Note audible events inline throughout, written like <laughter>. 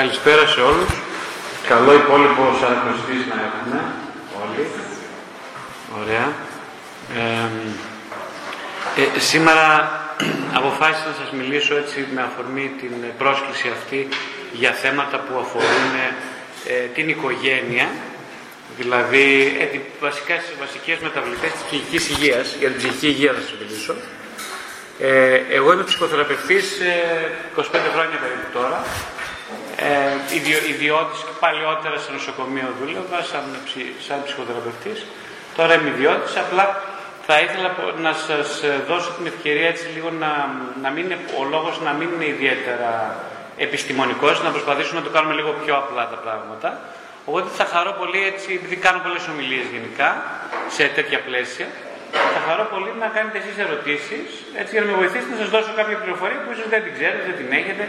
Καλησπέρα σε όλους. Καλό υπόλοιπο σαρακοστής να έχουμε όλοι. Ωραία. Ε, ε, σήμερα <clears throat> αποφάσισα να σας μιλήσω έτσι με αφορμή την πρόσκληση αυτή για θέματα που αφορούν ε, την οικογένεια, δηλαδή ε, βασικά στις βασικές μεταβλητές της ψυχικής υγείας, για την ψυχική υγεία θα σας μιλήσω. Ε, εγώ είμαι ψυχοθεραπευτής 25 χρόνια περίπου τώρα ε, ιδιώτης και παλιότερα σε νοσοκομείο δούλευα σαν, σαν ψυχοθεραπευτής. Τώρα είμαι ιδιώτης, απλά θα ήθελα να σας δώσω την ευκαιρία έτσι λίγο να, να μην είναι, ο λόγος να μην είναι ιδιαίτερα επιστημονικός, να προσπαθήσουμε να το κάνουμε λίγο πιο απλά τα πράγματα. Οπότε θα χαρώ πολύ έτσι, επειδή κάνω πολλές ομιλίες γενικά, σε τέτοια πλαίσια, θα χαρώ πολύ να κάνετε εσείς ερωτήσεις, έτσι για να με βοηθήσετε να σας δώσω κάποια πληροφορία που ίσως δεν την ξέρετε, δεν την έχετε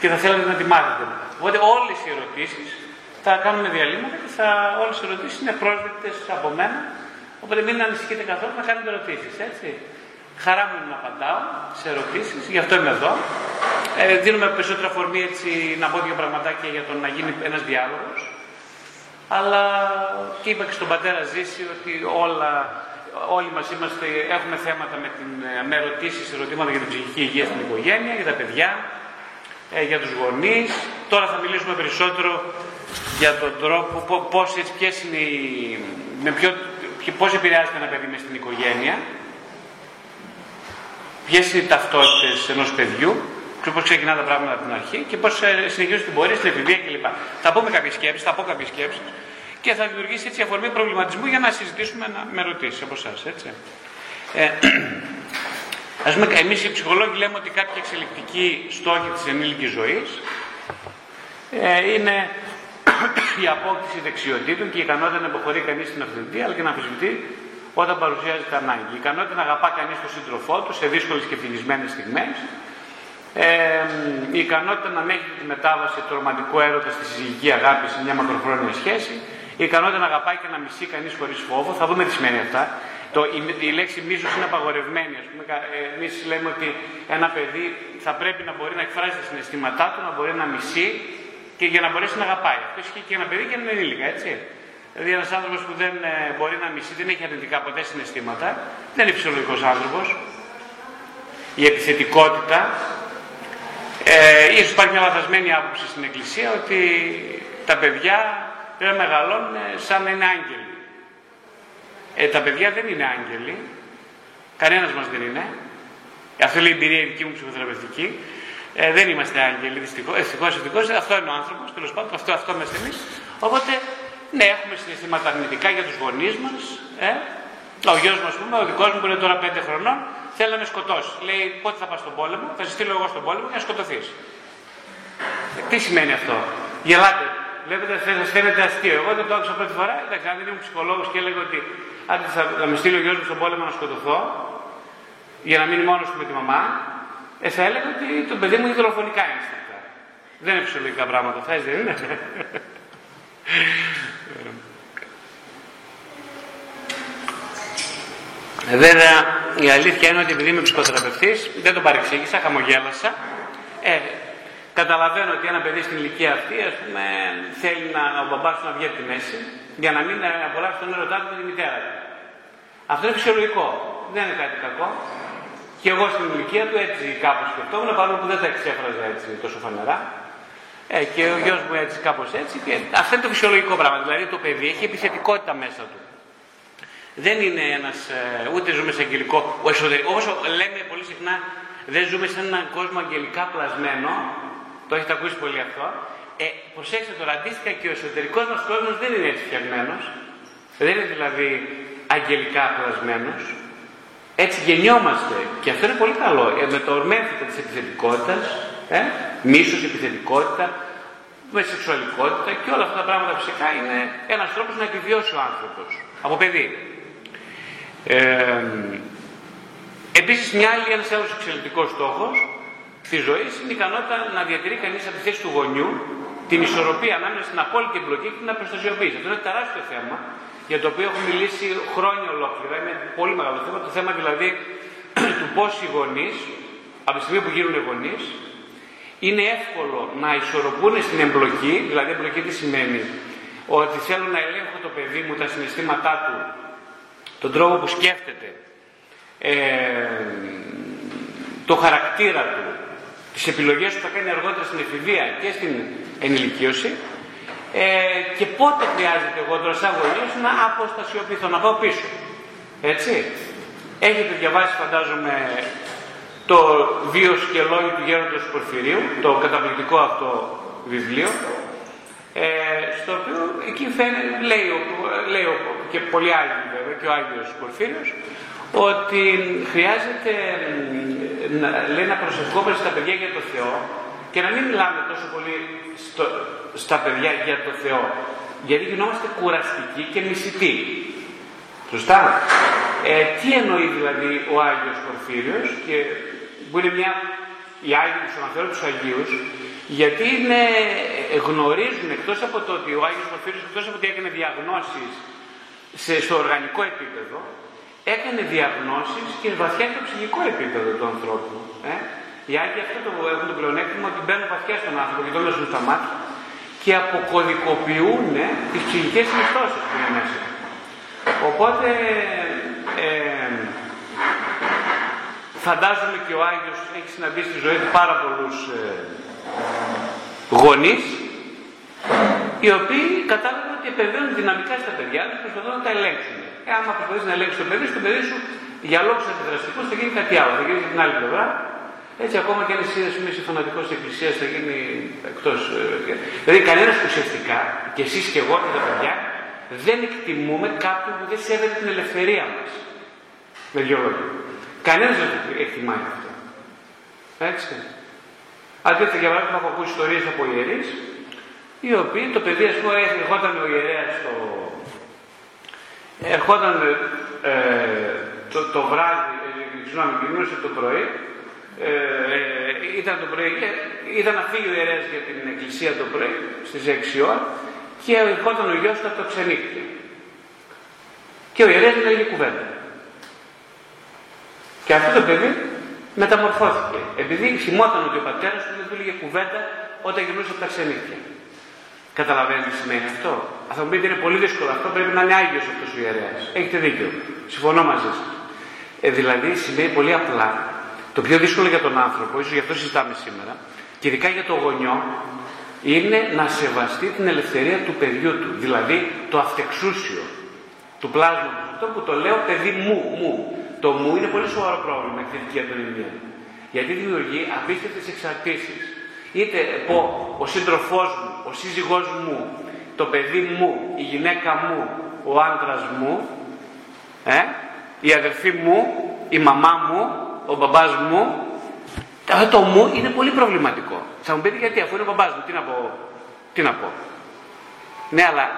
και θα θέλατε να τη μάθετε. Οπότε όλες οι ερωτήσεις θα κάνουμε διαλύματα και θα, όλες οι ερωτήσεις είναι πρόσδεκτες από μένα. Οπότε μην ανησυχείτε καθόλου να κάνετε ερωτήσεις, έτσι. Χαρά μου είναι να απαντάω σε ερωτήσεις, γι' αυτό είμαι εδώ. Ε, δίνουμε περισσότερα φορμή έτσι, να πω δύο πραγματάκια για το να γίνει ένας διάλογος. Αλλά και είπα και στον πατέρα Ζήση ότι όλα, όλοι μας είμαστε, έχουμε θέματα με, την, με ερωτήσεις, ερωτήματα για την ψυχική υγεία στην οικογένεια, για τα παιδιά, ε, για τους γονείς. Τώρα θα μιλήσουμε περισσότερο για τον τρόπο, πώς, ποιες είναι οι, με ποιο, πώς επηρεάζεται ένα παιδί μες στην οικογένεια, ποιες είναι οι ταυτότητες ενός παιδιού, πώς ξεκινά τα πράγματα από την αρχή και πώς ε, συνεχίζουν την πορεία, στην εφηβεία κλπ. Θα πούμε κάποιες σκέψεις, θα πω κάποιες σκέψεις και θα δημιουργήσει έτσι αφορμή προβληματισμού για να συζητήσουμε με ερωτήσεις από εσάς. Ε, <clears throat> Ας πούμε, εμείς οι ψυχολόγοι λέμε ότι κάποια εξελικτική στόχη της ενήλικης ζωής ε, είναι η απόκτηση δεξιοτήτων και η ικανότητα να υποχωρεί κανείς στην αυθεντική αλλά και να αμφισβητεί όταν παρουσιάζεται ανάγκη. Η ικανότητα να αγαπά κανείς τον σύντροφό του σε δύσκολες και φυγισμένες στιγμές. Ε, η ικανότητα να ανέχει τη μετάβαση του ρομαντικού έρωτα στη συζυγική αγάπη σε μια μακροχρόνια σχέση. Η ικανότητα να αγαπάει και να μισεί κανείς χωρίς φόβο. Θα δούμε τι σημαίνει αυτά. Το, η, η λέξη μίσος είναι απαγορευμένη. Ας πούμε, εμείς λέμε ότι ένα παιδί θα πρέπει να μπορεί να εκφράζει τα συναισθήματά του, να μπορεί να μισεί και για να μπορέσει να αγαπάει. Αυτό ισχύει και ένα παιδί και έναν ενήλικα, έτσι. Δηλαδή ένας άνθρωπος που δεν ε, μπορεί να μισεί, δεν έχει αρνητικά ποτέ συναισθήματα, δεν είναι φυσιολογικός άνθρωπος. Η επιθετικότητα. Ε, ίσως υπάρχει μια λαθασμένη άποψη στην Εκκλησία ότι τα παιδιά πρέπει να μεγαλώνουν σαν να είναι άγγελοι. Ε, τα παιδιά δεν είναι άγγελοι. Κανένας μας δεν είναι. Αυτό λέει η εμπειρία η δική μου ψυχοθεραπευτική. Ε, δεν είμαστε άγγελοι, δυστυχώς. Ευτυχώς, ευτυχώς. Αυτό είναι ο άνθρωπος, τέλος πάντων. Αυτό, αυτό είμαστε εμείς. Οπότε, ναι, έχουμε συναισθήματα αρνητικά για τους γονείς μας. Ε. Ο γιος μα, πούμε, ο δικός μου που είναι τώρα 5 χρονών, θέλει να με σκοτώσει. Λέει, πότε θα πας στον πόλεμο, θα σε στείλω εγώ στον πόλεμο και να σκοτωθείς. Ε, τι σημαίνει αυτό; Γελάτε. Βλέπετε, σα φαίνεται αστείο. Εγώ δεν το άκουσα πρώτη φορά. Εντάξει, αν δεν ήμουν ψυχολόγος και έλεγα ότι αν θα, θα με στείλει ο γιο μου στον πόλεμο να σκοτωθώ, για να μείνει μόνος του με τη μαμά, ε, θα έλεγα ότι το παιδί μου έχει δολοφονικά ένστικτα. Δεν είναι φυσιολογικά πράγματα, θα δεν είναι. Ε, βέβαια, η αλήθεια είναι ότι επειδή είμαι ψυχοθεραπευτής, δεν τον παρεξήγησα, χαμογέλασα. Ε, Καταλαβαίνω ότι ένα παιδί στην ηλικία αυτή, ας πούμε, θέλει να, ο μπαμπάς του να βγει από τη μέση για να μην απολαύσει τον έρωτά του με τη μητέρα του. Αυτό είναι φυσιολογικό. Δεν είναι κάτι κακό. Και εγώ στην ηλικία του έτσι κάπως σκεφτόμουν, παρόλο που δεν τα εξέφραζα έτσι τόσο φανερά. Ε, και ο γιος μου έτσι κάπως έτσι. Και αυτό είναι το φυσιολογικό πράγμα. Δηλαδή το παιδί έχει επιθετικότητα μέσα του. Δεν είναι ένας, ε, ούτε ζούμε σε αγγελικό, ο εσωτερικό, όπως λέμε πολύ συχνά, δεν ζούμε σε έναν κόσμο αγγελικά πλασμένο, το έχετε ακούσει πολύ αυτό. Ε, προσέξτε τώρα, αντίστοιχα και ο εσωτερικός μας κόσμος δεν είναι έτσι φτιαγμένος. Δεν είναι δηλαδή αγγελικά πλασμένο. Έτσι γεννιόμαστε. Και αυτό είναι πολύ καλό. Ε, με το ορμέμφυτα της επιθετικότητας, ε, μίσος, επιθετικότητα, με σεξουαλικότητα και όλα αυτά τα πράγματα φυσικά είναι ένας τρόπος να επιβιώσει ο άνθρωπος από παιδί. Ε, Επίσης, μια άλλη, ένας άλλος εξελικτικό στόχος της ζωής είναι η ικανότητα να διατηρεί κανείς από τη θέση του γονιού την ισορροπία ανάμεσα στην απόλυτη εμπλοκή και την αποστασιοποίηση. Αυτό είναι ένα τεράστιο θέμα για το οποίο έχω μιλήσει χρόνια ολόκληρα. Είναι πολύ μεγάλο θέμα. Το θέμα δηλαδή <clears throat> του πώς οι γονείς, από τη στιγμή που γίνουν γονείς, είναι εύκολο να ισορροπούν στην εμπλοκή, δηλαδή εμπλοκή τι σημαίνει, ότι θέλω να ελέγχω το παιδί μου, τα συναισθήματά του, τον τρόπο που σκέφτεται, ε, το χαρακτήρα του, τις επιλογές που θα κάνει αργότερα στην εφηβεία και στην ενηλικίωση ε, και πότε χρειάζεται εγώ τώρα σαν γονιός να αποστασιοποιηθώ, να πάω πίσω. Έτσι. Έχετε διαβάσει φαντάζομαι το βίος και λόγια του γέροντος Πορφυρίου, το καταπληκτικό αυτό βιβλίο, ε, στο οποίο εκεί φαίνεται, λέει, λέει και πολλοί άλλοι βέβαια, και ο Άγιος Πορφύριος, ότι χρειάζεται να, λέει, να προσευχόμαστε στα παιδιά για το Θεό και να μην μιλάμε τόσο πολύ στο, στα παιδιά για το Θεό, γιατί γινόμαστε κουραστικοί και μισητοί. Σωστά. Ε, τι εννοεί δηλαδή ο Άγιος Πορφύριος και που είναι μια, οι Άγιοι τους αναφέρω τους Αγίους, γιατί είναι, γνωρίζουν εκτός από το ότι ο Άγιος Πορφύριος εκτός από ότι έκανε διαγνώσεις σε, στο οργανικό επίπεδο, έκανε διαγνώσεις και βαθιά στο ψυχικό επίπεδο του ανθρώπου. Ε; Οι Άγιοι αυτό το, έχουν το πλεονέκτημα ότι μπαίνουν βαθιά στον άνθρωπο και το λένε στα μάτια και αποκωδικοποιούν τις ψυχικές συνιστώσεις που είναι μέσα. Οπότε ε, φαντάζομαι και ο Άγιος έχει συναντήσει στη ζωή του πάρα πολλούς ε, γονείς οι οποίοι κατάλαβαν ότι επεμβαίνουν δυναμικά στα παιδιά τους προσπαθούν να τα ελέγξουν. Ε, άμα προσπαθείς να ελέγξεις το παιδί, το παιδί σου για λόγους αντιδραστικούς θα γίνει κάτι άλλο. Θα γίνει την άλλη πλευρά. Έτσι, ακόμα και αν εσύ είσαι φανατικός της Εκκλησίας, θα γίνει εκτός. Ε, δηλαδή, κανένας ουσιαστικά, και εσείς και εγώ και τα παιδιά, δεν εκτιμούμε κάποιον που δεν σέβεται την ελευθερία μας. Με δυο λόγια. Κανένας δεν το εκτιμάει αυτό. Έτσι. Αντίθετα, για παράδειγμα, έχω ακούσει ιστορίες από ιερείς, οι οποίοι το παιδί, ας πούμε, ερχόταν ο ιερέας στο. Ερχόταν ε, το, το βράδυ, ε, συγγνώμη, κινούσε το πρωί, ε, ε, ήταν το πρωί, ήταν να φύγει ο ιερέας για την εκκλησία το πρωί, στις 6 ώρα, και ερχόταν ο γιος του από το ξενύχτη. Και ο ιερέας δεν έλεγε κουβέντα. Και αυτό το παιδί μεταμορφώθηκε. Επειδή θυμόταν ότι ο πατέρας του δεν του έλεγε κουβέντα όταν γυρνούσε από τα ξενύχτια. Καταλαβαίνετε τι σημαίνει αυτό; Θα μου πείτε είναι πολύ δύσκολο αυτό, πρέπει να είναι Άγιος αυτός ο ιερέας. Έχετε δίκιο. Συμφωνώ μαζί σας. Ε, δηλαδή σημαίνει πολύ απλά το πιο δύσκολο για τον άνθρωπο, ίσως γι' αυτό συζητάμε σήμερα, και ειδικά για το γονιό, είναι να σεβαστεί την ελευθερία του παιδιού του. Δηλαδή το αυτεξούσιο του πλάσματος. Αυτό που το λέω παιδί μου, μου. Το μου είναι πολύ σοβαρό πρόβλημα η κριτική αντωνυμία. Γιατί δημιουργεί απίστευτες εξαρτήσεις. Είτε πω ο σύντροφός μου, ο σύζυγός μου, το παιδί μου, η γυναίκα μου, ο άντρας μου, ε, η αδερφή μου, η μαμά μου, ο μπαμπάς μου, αυτό το μου είναι πολύ προβληματικό. Θα μου πείτε γιατί, αφού είναι ο μπαμπάς μου, τι να πω. Τι να πω. Ναι, αλλά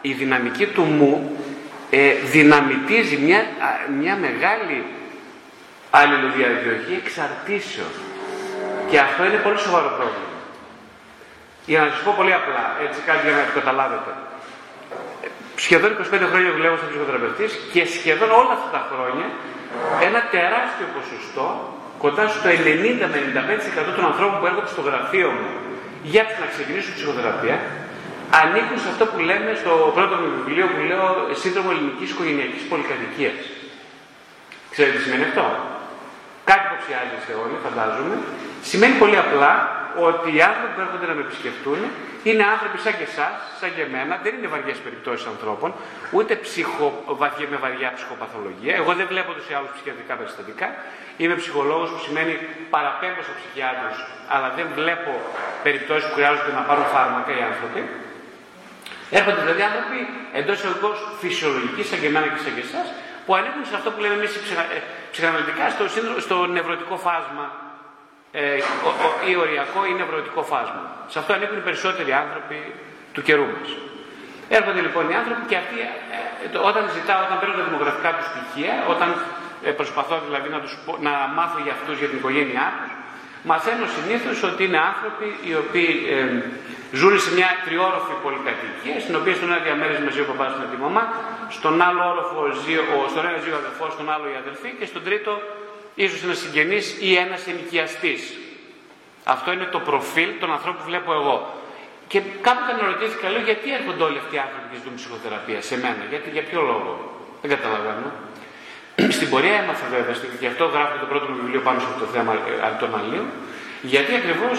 η δυναμική του μου ε, δυναμητίζει μια, μια μεγάλη αλληλοδιαδιοχή εξαρτήσεων. Και αυτό είναι πολύ σοβαρό πρόβλημα. Για να σα πω πολύ απλά, έτσι κάτι για να το καταλάβετε. Σχεδόν 25 χρόνια δουλεύω σαν ψυχοθεραπευτής και σχεδόν όλα αυτά τα χρόνια ένα τεράστιο ποσοστό, κοντά στο 90 με 95% των ανθρώπων που έρχονται στο γραφείο μου για να ξεκινήσουν ψυχοθεραπεία, ανήκουν σε αυτό που λέμε στο πρώτο μου βιβλίο που λέω Σύνδρομο Ελληνικής Οικογενειακής Πολυκατοικίας. Ξέρετε τι σημαίνει αυτό; Κάτι που ψιάζεσαι όλοι, φαντάζομαι. Σημαίνει πολύ απλά ότι οι άνθρωποι που έρχονται να με επισκεφτούν είναι άνθρωποι σαν και εσάς, σαν και εμένα, δεν είναι βαριές περιπτώσεις ανθρώπων, ούτε ψυχο, βαθιά, με βαριά ψυχοπαθολογία. Εγώ δεν βλέπω τους άλλου ψυχιατρικά περιστατικά. Είμαι ψυχολόγος που σημαίνει παραπέμπω στο ψυχιάτρους, αλλά δεν βλέπω περιπτώσεις που χρειάζονται να πάρουν φάρμακα οι άνθρωποι. Έρχονται δηλαδή άνθρωποι εντός εισαγωγικών φυσιολογικής, σαν και εμένα και σαν και εσάς, που ανήκουν σε αυτό που λέμε εμείς ε, ψυχαναλυτικά στο, στο νευρωτικό φάσμα ε, ο, ο, ή οριακό ή νευρωτικό φάσμα. Σε αυτό ανήκουν οι περισσότεροι άνθρωποι του καιρού μας. Έρχονται λοιπόν οι άνθρωποι και αυτοί ε, όταν ζητάω, όταν παίρνω τα δημογραφικά τους στοιχεία, όταν ε, προσπαθώ δηλαδή να, τους, να μάθω για αυτούς, για την οικογένειά τους, μαθαίνω συνήθως ότι είναι άνθρωποι οι οποίοι ε, ζουν σε μια τριόροφη πολυκατοικία, στην οποία στον ένα διαμέρισμα ζει ο παπάς με τη μαμά, στον άλλο όροφο ζει ο, στον ένα ζει ο αδερφό, στον άλλο η αδελφή και στον τρίτο ίσως ένα συγγενής ή ένας ενοικιαστής. Αυτό είναι το προφίλ των ανθρώπων που βλέπω εγώ. Και κάποτε με ρωτήθηκα, λέω, γιατί έρχονται όλοι αυτοί οι άνθρωποι και ζητούν ψυχοθεραπεία σε μένα, γιατί, για ποιο λόγο; Δεν καταλαβαίνω. Στην πορεία έμαθα βέβαια, και αυτό γράφω το πρώτο μου βιβλίο πάνω σε αυτό το θέμα ε, των αλλήλων, γιατί ακριβώς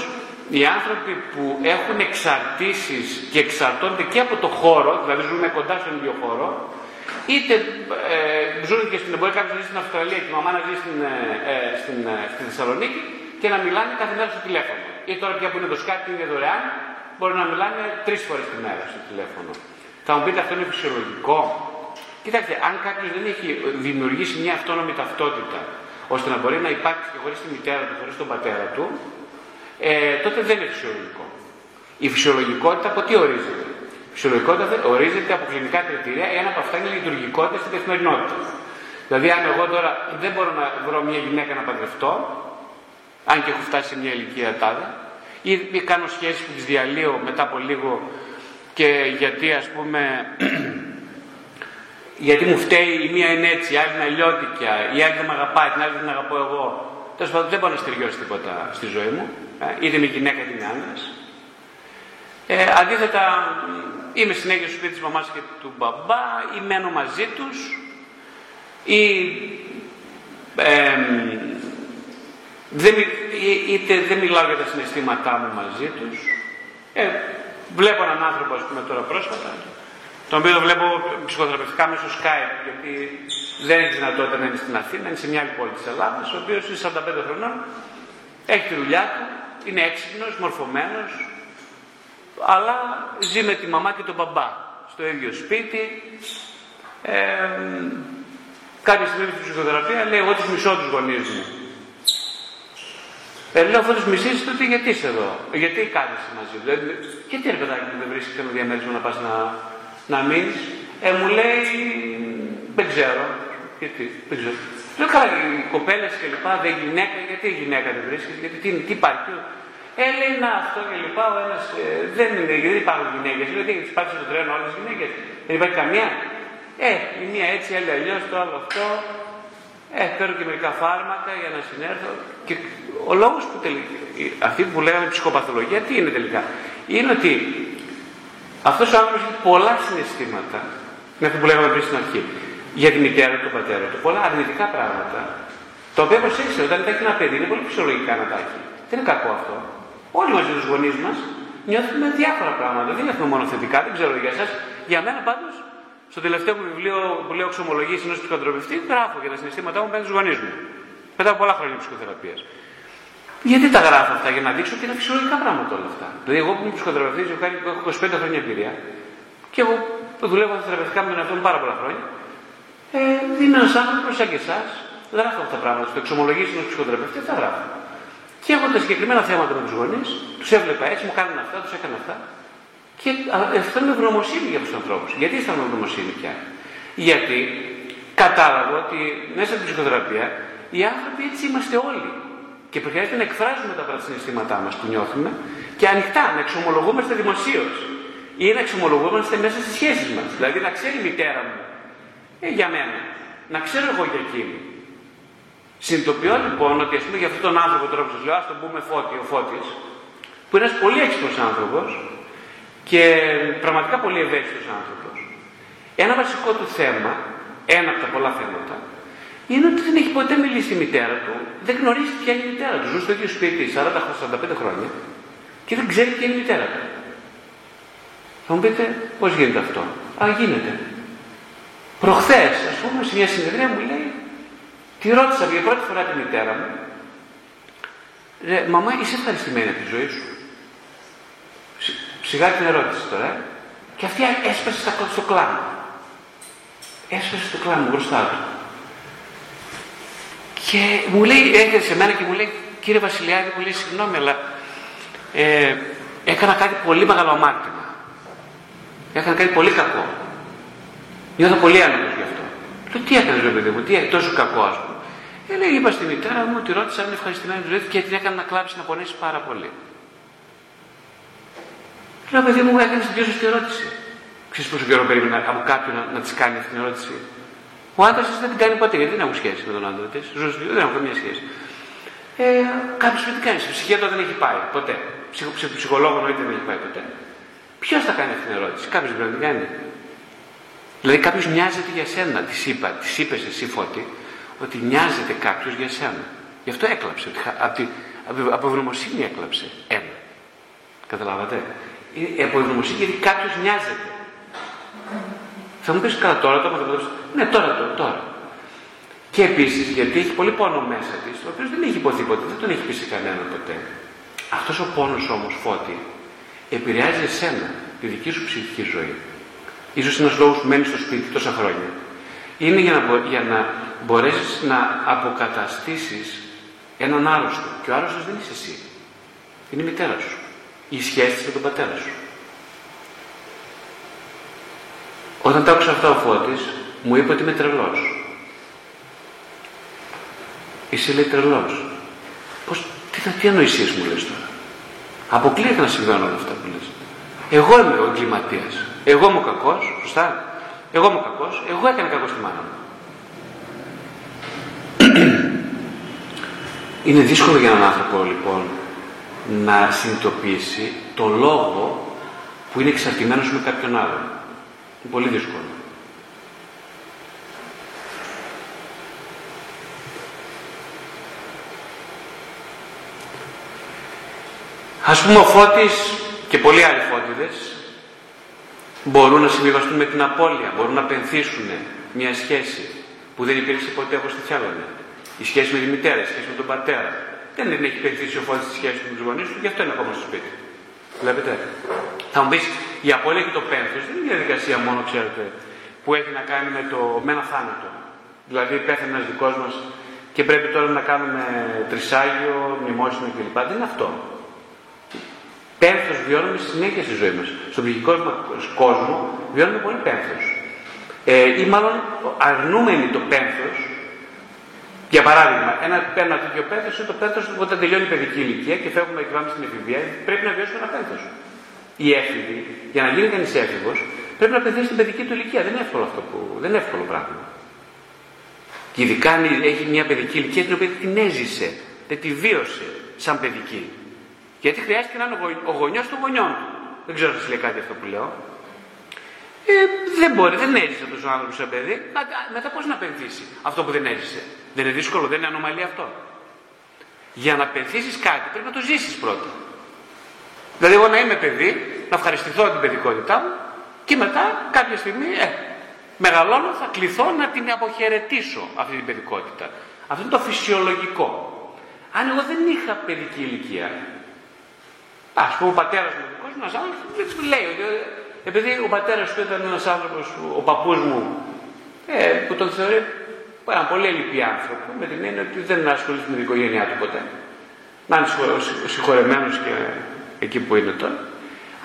οι άνθρωποι που έχουν εξαρτήσεις και εξαρτώνται και από το χώρο, δηλαδή ζουν κοντά στον ίδιο χώρο, είτε ε, ζουν και στην εμπορία, κάποιος να ζει στην Αυστραλία και η μαμά να ζει στην, ε, ε στην, ε, στη Θεσσαλονίκη και να μιλάνε κάθε μέρα στο τηλέφωνο. Ή τώρα πια που είναι το Skype είναι δωρεάν, μπορεί να μιλάνε τρεις φορές τη μέρα στο τηλέφωνο. Θα μου πείτε αυτό είναι φυσιολογικό; Κοιτάξτε, αν κάποιος δεν έχει δημιουργήσει μια αυτόνομη ταυτότητα, ώστε να μπορεί να υπάρξει και χωρίς τη μητέρα του, χωρίς τον πατέρα του, ε, τότε δεν είναι φυσιολογικό. Η φυσιολογικότητα από τι ορίζεται; Η φυσιολογικότητα ορίζεται από κλινικά κριτήρια, ένα από αυτά είναι η λειτουργικότητα στην καθημερινότητα. Δηλαδή, αν εγώ τώρα δεν μπορώ να βρω μια γυναίκα να παντρευτώ, αν και έχω φτάσει σε μια ηλικία τάδε, ή κάνω σχέσεις που τις διαλύω μετά από λίγο και γιατί ας πούμε <clears throat> γιατί μου φταίει η μία είναι έτσι, η άλλη είναι αλλιώτικια, η άλλη δεν με αγαπάει, την άλλη δεν αγαπώ εγώ. Τέλος πάντων δεν μπορεί να στεριώσει τίποτα στη ζωή μου, ε, είτε είμαι γυναίκα είτε είμαι άντρα. Ε, αντίθετα, είμαι συνέχεια στο σπίτι της μαμάς και του μπαμπά, ή μένω μαζί τους, ή ε, δεν, είτε δεν μιλάω για τα συναισθήματά μου μαζί τους. Ε, βλέπω έναν άνθρωπο, ας πούμε, τώρα πρόσφατα, τον οποίο βλέπω ψυχοθεραπευτικά μέσω Skype, γιατί δεν έχει δυνατότητα να είναι στην Αθήνα, είναι σε μια άλλη πόλη της Ελλάδας, ο οποίος είναι 45 χρονών, έχει τη δουλειά του, είναι έξυπνος, μορφωμένος, αλλά ζει με τη μαμά και τον μπαμπά στο ίδιο σπίτι. Ε, κάποια στιγμή στην ψυχοθεραπεία λέει: Εγώ τους μισώ τους γονείς μου. Ε, λέω αφού τους μισήσει, τότε γιατί είσαι εδώ, γιατί κάθεσαι μαζί του. γιατί ρε παιδάκι δεν βρίσκεις ένα διαμέρισμα να πας να, να μείνεις; Ε, μου λέει, δεν ξέρω. Γιατί, δεν ξέρω. Λέω καλά, οι κοπέλες και λοιπά, δεν γυναίκα, γιατί η γυναίκα δεν βρίσκεις, γιατί τι, τι υπάρχει. Ε, λέει να αυτό και λοιπά, ο ένας ε, δεν είναι, γιατί δεν υπάρχουν γυναίκες. Λέω, τι υπάρχει στο τρένο όλε τι γυναίκες; Δεν υπάρχει καμία; Ε, η μία έτσι, άλλη αλλιώς, το άλλο αυτό. Ε, παίρνω και μερικά φάρμακα για να συνέρθω. Και ο λόγος που τελικά, αυτή που λέγαμε ψυχοπαθολογία, τι είναι τελικά; Είναι ότι αυτός ο άνθρωπος έχει πολλά συναισθήματα. Είναι αυτό που λέγαμε πριν στην αρχή. Για τη μητέρα του, τον πατέρα του. Πολλά αρνητικά πράγματα. Τα οποία προσέξτε, όταν υπάρχει ένα παιδί, είναι πολύ φυσιολογικά να τα έχει. Δεν είναι κακό αυτό. Όλοι μαζί τους γονείς μας νιώθουμε διάφορα πράγματα. Δεν νιώθουμε μόνο θετικά, δεν ξέρω για εσάς. Για μένα πάντως στο τελευταίο μου βιβλίο που λέω Ξομολογίε ενός ψυχοθεραπευτή, γράφω για τα συναισθήματά μου πέντε του γονείς μου. Μετά από πολλά χρόνια ψυχοθεραπείας. Γιατί τα γράφω αυτά, για να δείξω ότι είναι φυσιολογικά πράγματα όλα αυτά. Δηλαδή, εγώ που είμαι ψυχοθεραπευτής, έχω 25 χρόνια εμπειρία και εγώ που δουλεύω θεραπευτικά με τον εαυτό μου πάρα πολλά χρόνια. Ε, είναι ένα άνθρωπο σαν και εσάς, γράφω αυτά τα πράγματα. Στο εξομολογήσει ενός ψυχοθεραπευτή, τα γράφω. Και έχω τα συγκεκριμένα θέματα με τους γονείς, τους έβλεπα έτσι, μου κάνουν αυτά, τους έκανα αυτά. Και αισθάνομαι ευγνωμοσύνη για τους ανθρώπους. Γιατί αισθάνομαι ευγνωμοσύνη πια; Γιατί κατάλαβα ότι μέσα στην ψυχοθεραπεία οι άνθρωποι έτσι είμαστε όλοι. Και χρειάζεται να εκφράζουμε τα συναισθήματά μας που νιώθουμε και ανοιχτά να εξομολογούμαστε δημοσίως. Ή να εξομολογούμαστε μέσα στις σχέσεις μας. Δηλαδή να ξέρει η μητέρα μου ε, για μένα. Να ξέρω εγώ για εκείνη. Συνειδητοποιώ λοιπόν ότι ας πούμε για αυτόν τον άνθρωπο τώρα που σας λέω, ας τον πούμε φώτης, ο φώτης, που είναι ένας πολύ έξυπνος άνθρωπος, και πραγματικά πολύ ευαίσθητος άνθρωπος. Ένα βασικό του θέμα, ένα από τα πολλά θέματα, είναι ότι δεν έχει ποτέ μιλήσει στη μητέρα του, δεν γνωρίζει ποια είναι η μητέρα του. Ζουν στο ίδιο σπίτι 40-45 χρόνια και δεν ξέρει ποια είναι η μητέρα του. Θα μου πείτε πώς γίνεται αυτό; Α, γίνεται. Προχθές, ας πούμε, σε μια συνεδρία μου λέει, τη ρώτησα για πρώτη φορά τη μητέρα μου, Μαμά, είσαι ευχαριστημένη από τη ζωή σου. Σιγά την ερώτηση τώρα. Και αυτή έσπασε στο κλάμα. Έσπασε στο κλάμα μπροστά του. Και μου λέει, έρχεται σε μένα και μου λέει, κύριε Βασιλιάδη, μου λέει, συγγνώμη, αλλά ε, έκανα κάτι πολύ μεγάλο αμάρτημα. Έκανα κάτι πολύ κακό. Νιώθω πολύ άνετος γι' αυτό. Λέω, τι έκανες ρε παιδί μου, τι έκανε τόσο κακό, ας πούμε. Ε, λέει, είπα στη μητέρα μου, τη ρώτησα αν είναι ευχαριστημένη τη ζωή και την έκανα να κλάψει, να πονέσει πάρα πολύ. Λέω, παιδί μου, έκανες την πιο σωστή ερώτηση. Ξέρεις πόσο καιρό περίμενα από κάποιον να, να της κάνει αυτή την ερώτηση. Ο άντρας δεν την κάνει ποτέ γιατί δεν έχω σχέση με τον άντρα της. δεν έχω καμία σχέση. Ε, Κάποιος με τι κάνει, ψυχιατρό δεν έχει πάει ποτέ. Ψυχο, ψυχολόγο εννοείται δεν έχει πάει ποτέ. Ποιος θα κάνει αυτή την ερώτηση, κάποιος πρέπει να την κάνει. Δηλαδή κάποιος νοιάζεται για σένα, της είπα, της είπες εσύ φώτη, ότι νοιάζεται κάποιος για σένα. Γι' αυτό έκλαψε. Από, τη, από ευγνωμοσύνη έκλαψε. Ένα. Καταλάβατε; Ε, από ευγνωμοσύνη γιατί κάποιος νοιάζεται. Θα μου πεις καλά τώρα, τώρα, τώρα. Ναι, τώρα, τώρα. τώρα. Και επίσης γιατί έχει πολύ πόνο μέσα της, ο οποίος δεν έχει υποθεί ποτέ, δεν τον έχει πει σε κανέναν ποτέ. Αυτός ο πόνος όμως φώτη επηρεάζει εσένα, τη δική σου ψυχική ζωή. Ίσως είναι ένας λόγος που μένεις στο σπίτι τόσα χρόνια. Είναι για να, για να μπορέσεις να αποκαταστήσεις έναν άρρωστο. Και ο άρρωστος δεν είσαι εσύ. Είναι η μητέρα σου. Η σχέση με τον πατέρα σου. Όταν τα άκουσα αυτά ο Φώτης, μου είπε ότι είμαι τρελός. Είσαι λέει τρελός. Πώς, τι, τι ανοησίες μου λες τώρα; Αποκλείεται να συμβαίνουν όλα αυτά που λες. Εγώ είμαι ο εγκληματίας. Εγώ είμαι ο κακός, σωστά. Εγώ είμαι ο κακός, εγώ έκανα κακό στη μάνα μου. Είναι δύσκολο για έναν άνθρωπο λοιπόν να συνειδητοποιήσει το λόγο που είναι εξαρτημένος με κάποιον άλλον. Είναι πολύ δύσκολο. Ας πούμε ο Φώτης και πολλοί άλλοι φώτιδες μπορούν να συμβιβαστούν με την απώλεια, μπορούν να πενθήσουν μια σχέση που δεν υπήρξε ποτέ όπως τη θέλανε. Η σχέση με τη μητέρα, η σχέση με τον πατέρα. Δεν την έχει πενθήσει ο Φώτης τη σχέση με τους γονείς του, γι' αυτό είναι ακόμα στο σπίτι. Βλέπετε. Θα μου πεις, η απώλεια και το πένθος δεν είναι μια διαδικασία μόνο, ξέρετε, που έχει να κάνει με, το, με ένα θάνατο. Δηλαδή πέθανε ένας δικός μας και πρέπει τώρα να κάνουμε τρισάγιο, μνημόσυνο κλπ. Δεν είναι αυτό πένθος βιώνουμε συνέχεια στη ζωή μας. Στον ψυχικό μας κόσμο βιώνουμε πολύ πένθος. Ε, ή μάλλον αρνούμενοι το πένθος, για παράδειγμα, ένα, ένα τέτοιο πένθος είναι το πένθος όταν τελειώνει η παιδική ηλικία και φεύγουμε και πάμε στην εφηβεία, πρέπει να βιώσουμε ένα πένθος. Οι έφηβοι, για να γίνει κανείς έφηβος, πρέπει να πεθαίνει στην παιδική του ηλικία. Δεν είναι εύκολο αυτό που, δεν είναι εύκολο πράγμα. Και ειδικά αν έχει μια παιδική ηλικία την οποία την έζησε, δεν τη βίωσε σαν παιδική. Γιατί χρειάστηκε να είναι ο γονιός των γονιών του. Δεν ξέρω αν σας λέει κάτι αυτό που λέω. Ε, δεν μπορεί, δεν έζησε αυτός ο άνθρωπος σαν παιδί. Μετά πώς να πενθήσει αυτό που δεν έζησε; Δεν είναι δύσκολο, δεν είναι ανομαλία αυτό. Για να πενθήσει κάτι πρέπει να το ζήσεις πρώτα. Δηλαδή, εγώ να είμαι παιδί, να ευχαριστηθώ την παιδικότητά μου και μετά κάποια στιγμή, ε, μεγαλώνω, θα κληθώ να την αποχαιρετήσω αυτή την παιδικότητα. Αυτό είναι το φυσιολογικό. Αν εγώ δεν είχα παιδική ηλικία, Α πούμε, ο πατέρας μου, δικός μου, ένας άνθρωπος, λέει ότι επειδή ο πατέρας του ήταν ένας άνθρωπος, ο παππούς μου, ε, που τον θεωρεί ένα πολύ ελληπή άνθρωπο, με την έννοια ότι δεν ασχολείται με την οικογένειά του ποτέ. Να είναι συγχωρεμένος και εκεί που είναι τώρα.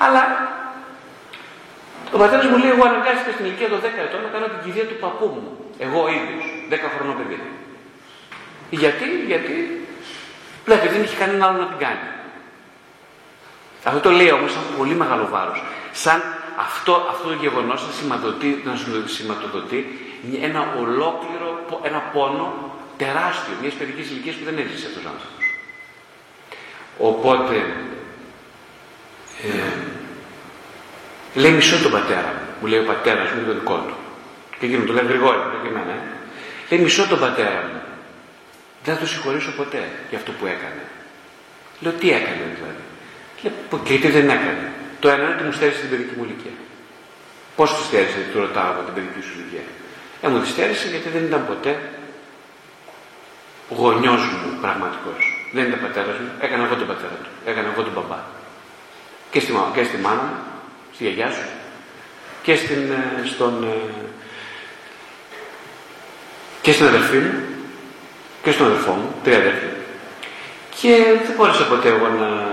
Αλλά ο πατέρας μου λέει: Εγώ αναγκάστηκα στην ηλικία των 10 ετών να κάνω την κηδεία του παππού μου. Εγώ ίδιος, 10 χρονών παιδί. Γιατί, γιατί βλέπει, δεν είχε κανένα άλλο να την κάνει. Αυτό το λέει όμως σαν πολύ μεγάλο βάρος. Σαν αυτό, αυτό το γεγονός να, σηματοδοτεί, να σηματοδοτεί ένα ολόκληρο, ένα πόνο τεράστιο μιας παιδικής ηλικίας που δεν έζησε αυτός ο άνθρωπος. Οπότε, ε, λέει μισό τον πατέρα μου, μου λέει ο πατέρας μου, το δικό του. Και εκείνο το λέει Γρηγόρη, το και εμένα. Ε. Λέει μισό τον πατέρα μου. Δεν θα το συγχωρήσω ποτέ για αυτό που έκανε. Λέω τι έκανε δηλαδή. Και γιατί δεν έκανε. Το ένα είναι ότι μου στέρισε την παιδική μου ηλικία. Πώς τη στέρισε, του ρωτάω από την παιδική σου ηλικία. Ε, μου τη στέρισε γιατί δεν ήταν ποτέ γονιός μου πραγματικός. Δεν ήταν πατέρας μου, έκανα εγώ τον πατέρα του. Έκανα εγώ τον μπαμπά. Και στη, και στη μάνα μου, στη γιαγιά σου, και στην, ε, στον, ε, και στην αδερφή μου, και στον αδερφό μου, τρία αδέρφια. Και δεν μπόρεσα ποτέ εγώ να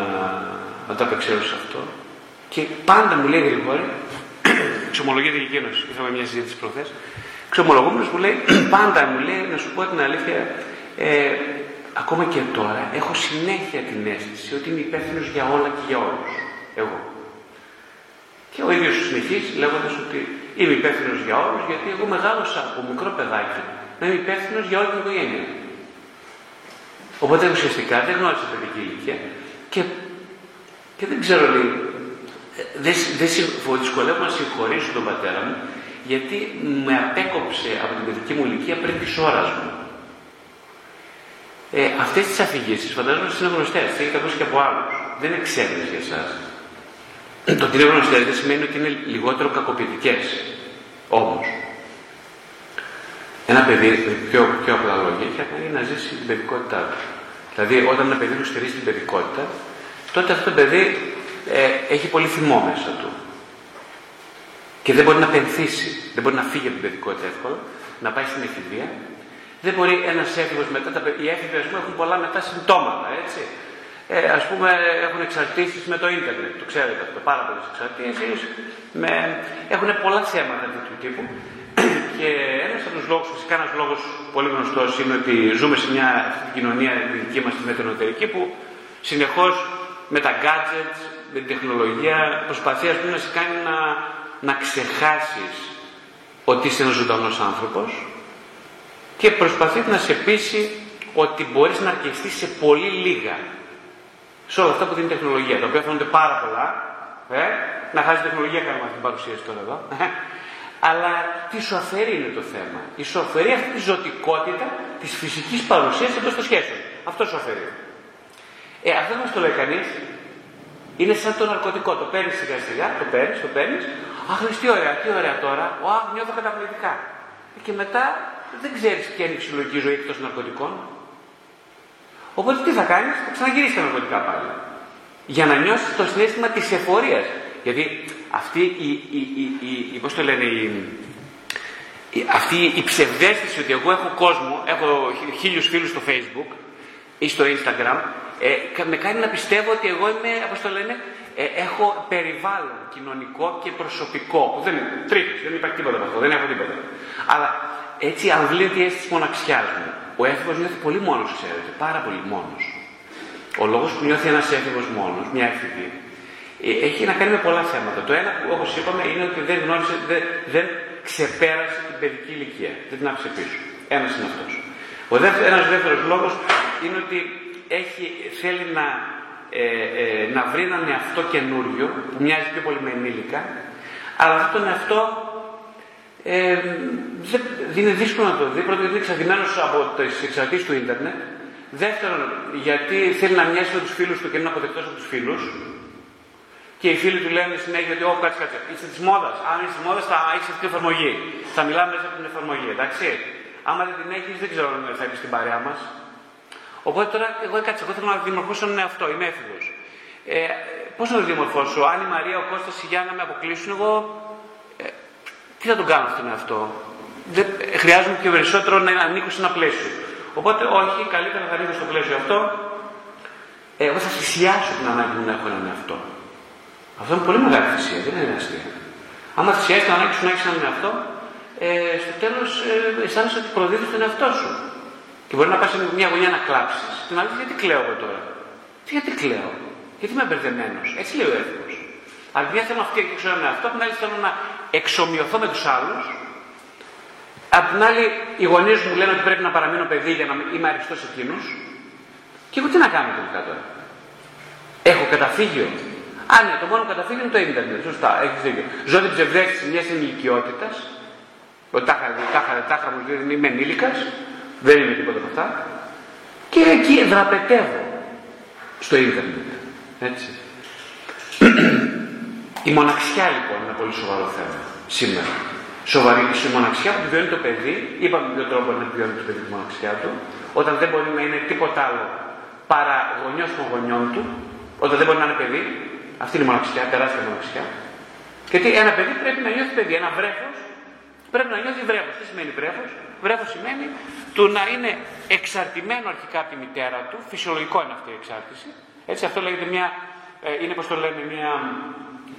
να το απεξέλθω σε αυτό. Και πάντα μου λέει Γρηγόρη, <clears throat> εξομολογείται και εκείνος, είχαμε μια συζήτηση προχθές. Ξομολογούμενο μου λέει, <clears throat> πάντα μου λέει, να σου πω την αλήθεια, ε, ακόμα και τώρα έχω συνέχεια την αίσθηση ότι είμαι υπεύθυνο για όλα και για όλους. Εγώ. Και ο ίδιος συνεχίζει λέγοντας ότι είμαι υπεύθυνο για όλους, γιατί εγώ μεγάλωσα από μικρό παιδάκι να είμαι υπεύθυνο για όλη την οικογένεια. Οπότε ουσιαστικά δεν γνώρισε παιδική ηλικία και, και δεν ξέρω λέει, δεν, δεν δυσκολεύομαι να συγχωρήσω τον πατέρα μου γιατί με απέκοψε από την παιδική μου ηλικία πριν της ώρας μου. Ε, Αυτές τις αφηγήσεις φαντάζομαι είναι γνωστές, τι έχετε ακούσει και από άλλους. Δεν είναι ξένες για εσάς. Το ότι είναι γνωστές δεν σημαίνει ότι είναι λιγότερο κακοποιητικές. Όμως, ένα παιδί, πιο, πιο απλά λόγια, έχει να ζήσει την παιδικότητά του. Δηλαδή, όταν ένα παιδί του στηρίζει την παιδικότητα, τότε αυτό το παιδί ε, έχει πολύ θυμό μέσα του. Και δεν μπορεί να πενθήσει, δεν μπορεί να φύγει από την παιδικότητα εύκολα, να πάει στην εφηβεία. Δεν μπορεί ένας έφηβος μετά, τα, οι έφηβοι πούμε, έχουν πολλά μετά συμπτώματα, έτσι. Ε, ας πούμε έχουν εξαρτήσεις με το ίντερνετ, το ξέρετε αυτό, πάρα πολλές εξαρτήσεις, με... έχουν πολλά θέματα τέτοιου τύπου <clears throat> και ένας από τους λόγους, φυσικά ένας λόγος πολύ γνωστός είναι ότι ζούμε σε μια κοινωνία τη δική μας τη μετανοτερική που συνεχώς με τα gadgets, με την τεχνολογία προσπαθεί ας πούμε, να σε κάνει να, να ξεχάσεις ότι είσαι ένας ζωντανός άνθρωπος και προσπαθεί να σε πείσει ότι μπορείς να αρκεστείς σε πολύ λίγα σε όλα αυτά που δίνει η τεχνολογία, τα οποία φαίνονται πάρα πολλά. Ε, να χάσει τεχνολογία κάνουμε την παρουσίαση τώρα εδώ. Αλλά τι σου αφαιρεί είναι το θέμα. Η σου αφαιρεί αυτή τη ζωτικότητα της φυσικής παρουσίας εντός των σχέσεων. Αυτό σου αφαιρεί. Ε, αυτό δεν μας το λέει κανείς. Είναι σαν το ναρκωτικό. Το παίρνεις σιγά σιγά, το παίρνεις, το παίρνεις. Αχ, τι ωραία, τι ωραία τώρα. Ο, αχ, νιώθω καταπληκτικά. Και μετά δεν ξέρεις ποια είναι η φυσιολογική ζωή εκτός ναρκωτικών. Οπότε τι θα κάνεις, θα ξαναγυρίσεις τα ναρκωτικά πάλι. Για να νιώσεις το συνέστημα της εφορίας. Γιατί αυτή η, η, η, η, πώς το λένε, η, αυτή η ψευδέστηση ότι εγώ έχω κόσμο, έχω χίλιους φίλους στο facebook ή στο instagram, ε, με κάνει να πιστεύω ότι εγώ είμαι, όπως το λένε, ε, έχω περιβάλλον κοινωνικό και προσωπικό. Που δεν είναι τρίτος, δεν υπάρχει τίποτα από αυτό, δεν έχω τίποτα. Αλλά έτσι αμβλύνεται η αίσθηση μοναξιά μου. Ο έφηβος νιώθει πολύ μόνος, ξέρετε, πάρα πολύ μόνος. Ο λόγος που νιώθει ένας έφηβος μόνος, μια έφηβη, ε, έχει να κάνει με πολλά θέματα. Το ένα, όπως είπαμε, είναι ότι δεν γνώρισε, δεν, δεν ξεπέρασε την παιδική ηλικία. Δεν την άφησε πίσω. Ένας είναι αυτός. Ο δεύτερο, δεύτερος λόγος είναι ότι έχει, θέλει να, ε, ε, να βρει έναν εαυτό καινούριο που μοιάζει πιο πολύ με ενήλικα αλλά αυτόν τον εαυτό ε, δεν, είναι δύσκολο να το δει. Πρώτον, γιατί είναι εξαρτημένος από τις εξαρτήσεις του ίντερνετ. Δεύτερον, γιατί θέλει να μοιάσει με τους φίλους του και να είναι αποδεκτός από τους φίλους. Και οι φίλοι του λένε συνέχεια ότι, Ω, κάτσε, κάτσε, είσαι της μόδας. Αν είσαι τη μόδας, θα έχεις αυτή την εφαρμογή. Θα μιλάμε μέσα από την εφαρμογή, εντάξει. Άμα δεν την έχεις, δεν ξέρω αν θα έχει στην παρέα μας. Οπότε τώρα, εγώ κάτσε, εγώ θέλω να δημορφώσω έναν εαυτό, είμαι έφηβος. Ε, Πώς να το δημορφώσω, αν η Μαρία, ο Κώστας, η Γιάννα με αποκλείσουν, εγώ τι θα τον κάνω αυτόν αυτό. Δεν, χρειάζομαι πιο περισσότερο να ανήκω σε ένα πλαίσιο. Οπότε, όχι, καλύτερα να ανήκω στο πλαίσιο αυτό. Ε, εγώ θα θυσιάσω την ανάγκη μου να έχω έναν εαυτό. Αυτό είναι πολύ μεγάλη θυσία, δεν είναι αστείο. Άμα θυσιάσει την ανάγκη σου να έχεις έναν εαυτό, ε, στο τέλος ε, αισθάνεσαι ότι προδίδεις τον εαυτό σου. Και μπορεί να πας σε μια γωνιά να κλάψεις. Την άλλη, γιατί κλαίω εγώ τώρα; Τι γιατί κλαίω; Γιατί είμαι μπερδεμένος; Έτσι λέει ο έθιμο. Αλλά μια θέλω να φτιάξω έναν εαυτό, την άλλη θέλω να εξομοιωθώ με τους άλλους. Απ' την άλλη, οι γονείς μου λένε ότι πρέπει να παραμείνω παιδί για να είμαι αριστός εκείνου. Και εγώ τι να κάνω τελικά τώρα; Έχω καταφύγιο; Α, ναι, το μόνο καταφύγιο είναι το ίντερνετ. Σωστά, έχεις δίκιο. Ζω την ψευδέστηση μιας ενηλικιότητας. Ότι τάχα, τάχα μου λέει είμαι ενήλικας. Δεν είναι τίποτα από αυτά. Και εκεί δραπετεύω στο ίντερνετ. Έτσι. Η μοναξιά λοιπόν είναι ένα πολύ σοβαρό θέμα σήμερα. Σοβαρή η μοναξιά που βιώνει το παιδί, είπαμε με ποιο τρόπο να βιώνει το παιδί τη μοναξιά του, όταν δεν μπορεί να είναι τίποτα άλλο παρά γονιός των γονιών του, όταν δεν μπορεί να είναι παιδί, αυτή είναι η μοναξιά, τεράστια μοναξιά. Γιατί ένα παιδί πρέπει να νιώθει παιδί, ένα βρέφος πρέπει να νιώθει βρέφος. Τι σημαίνει βρέφος, βρέφο σημαίνει του να είναι εξαρτημένο αρχικά από τη μητέρα του, φυσιολογικό είναι αυτή η εξάρτηση. Έτσι, αυτό λέγεται μια, ε, είναι πώς το λένε, μια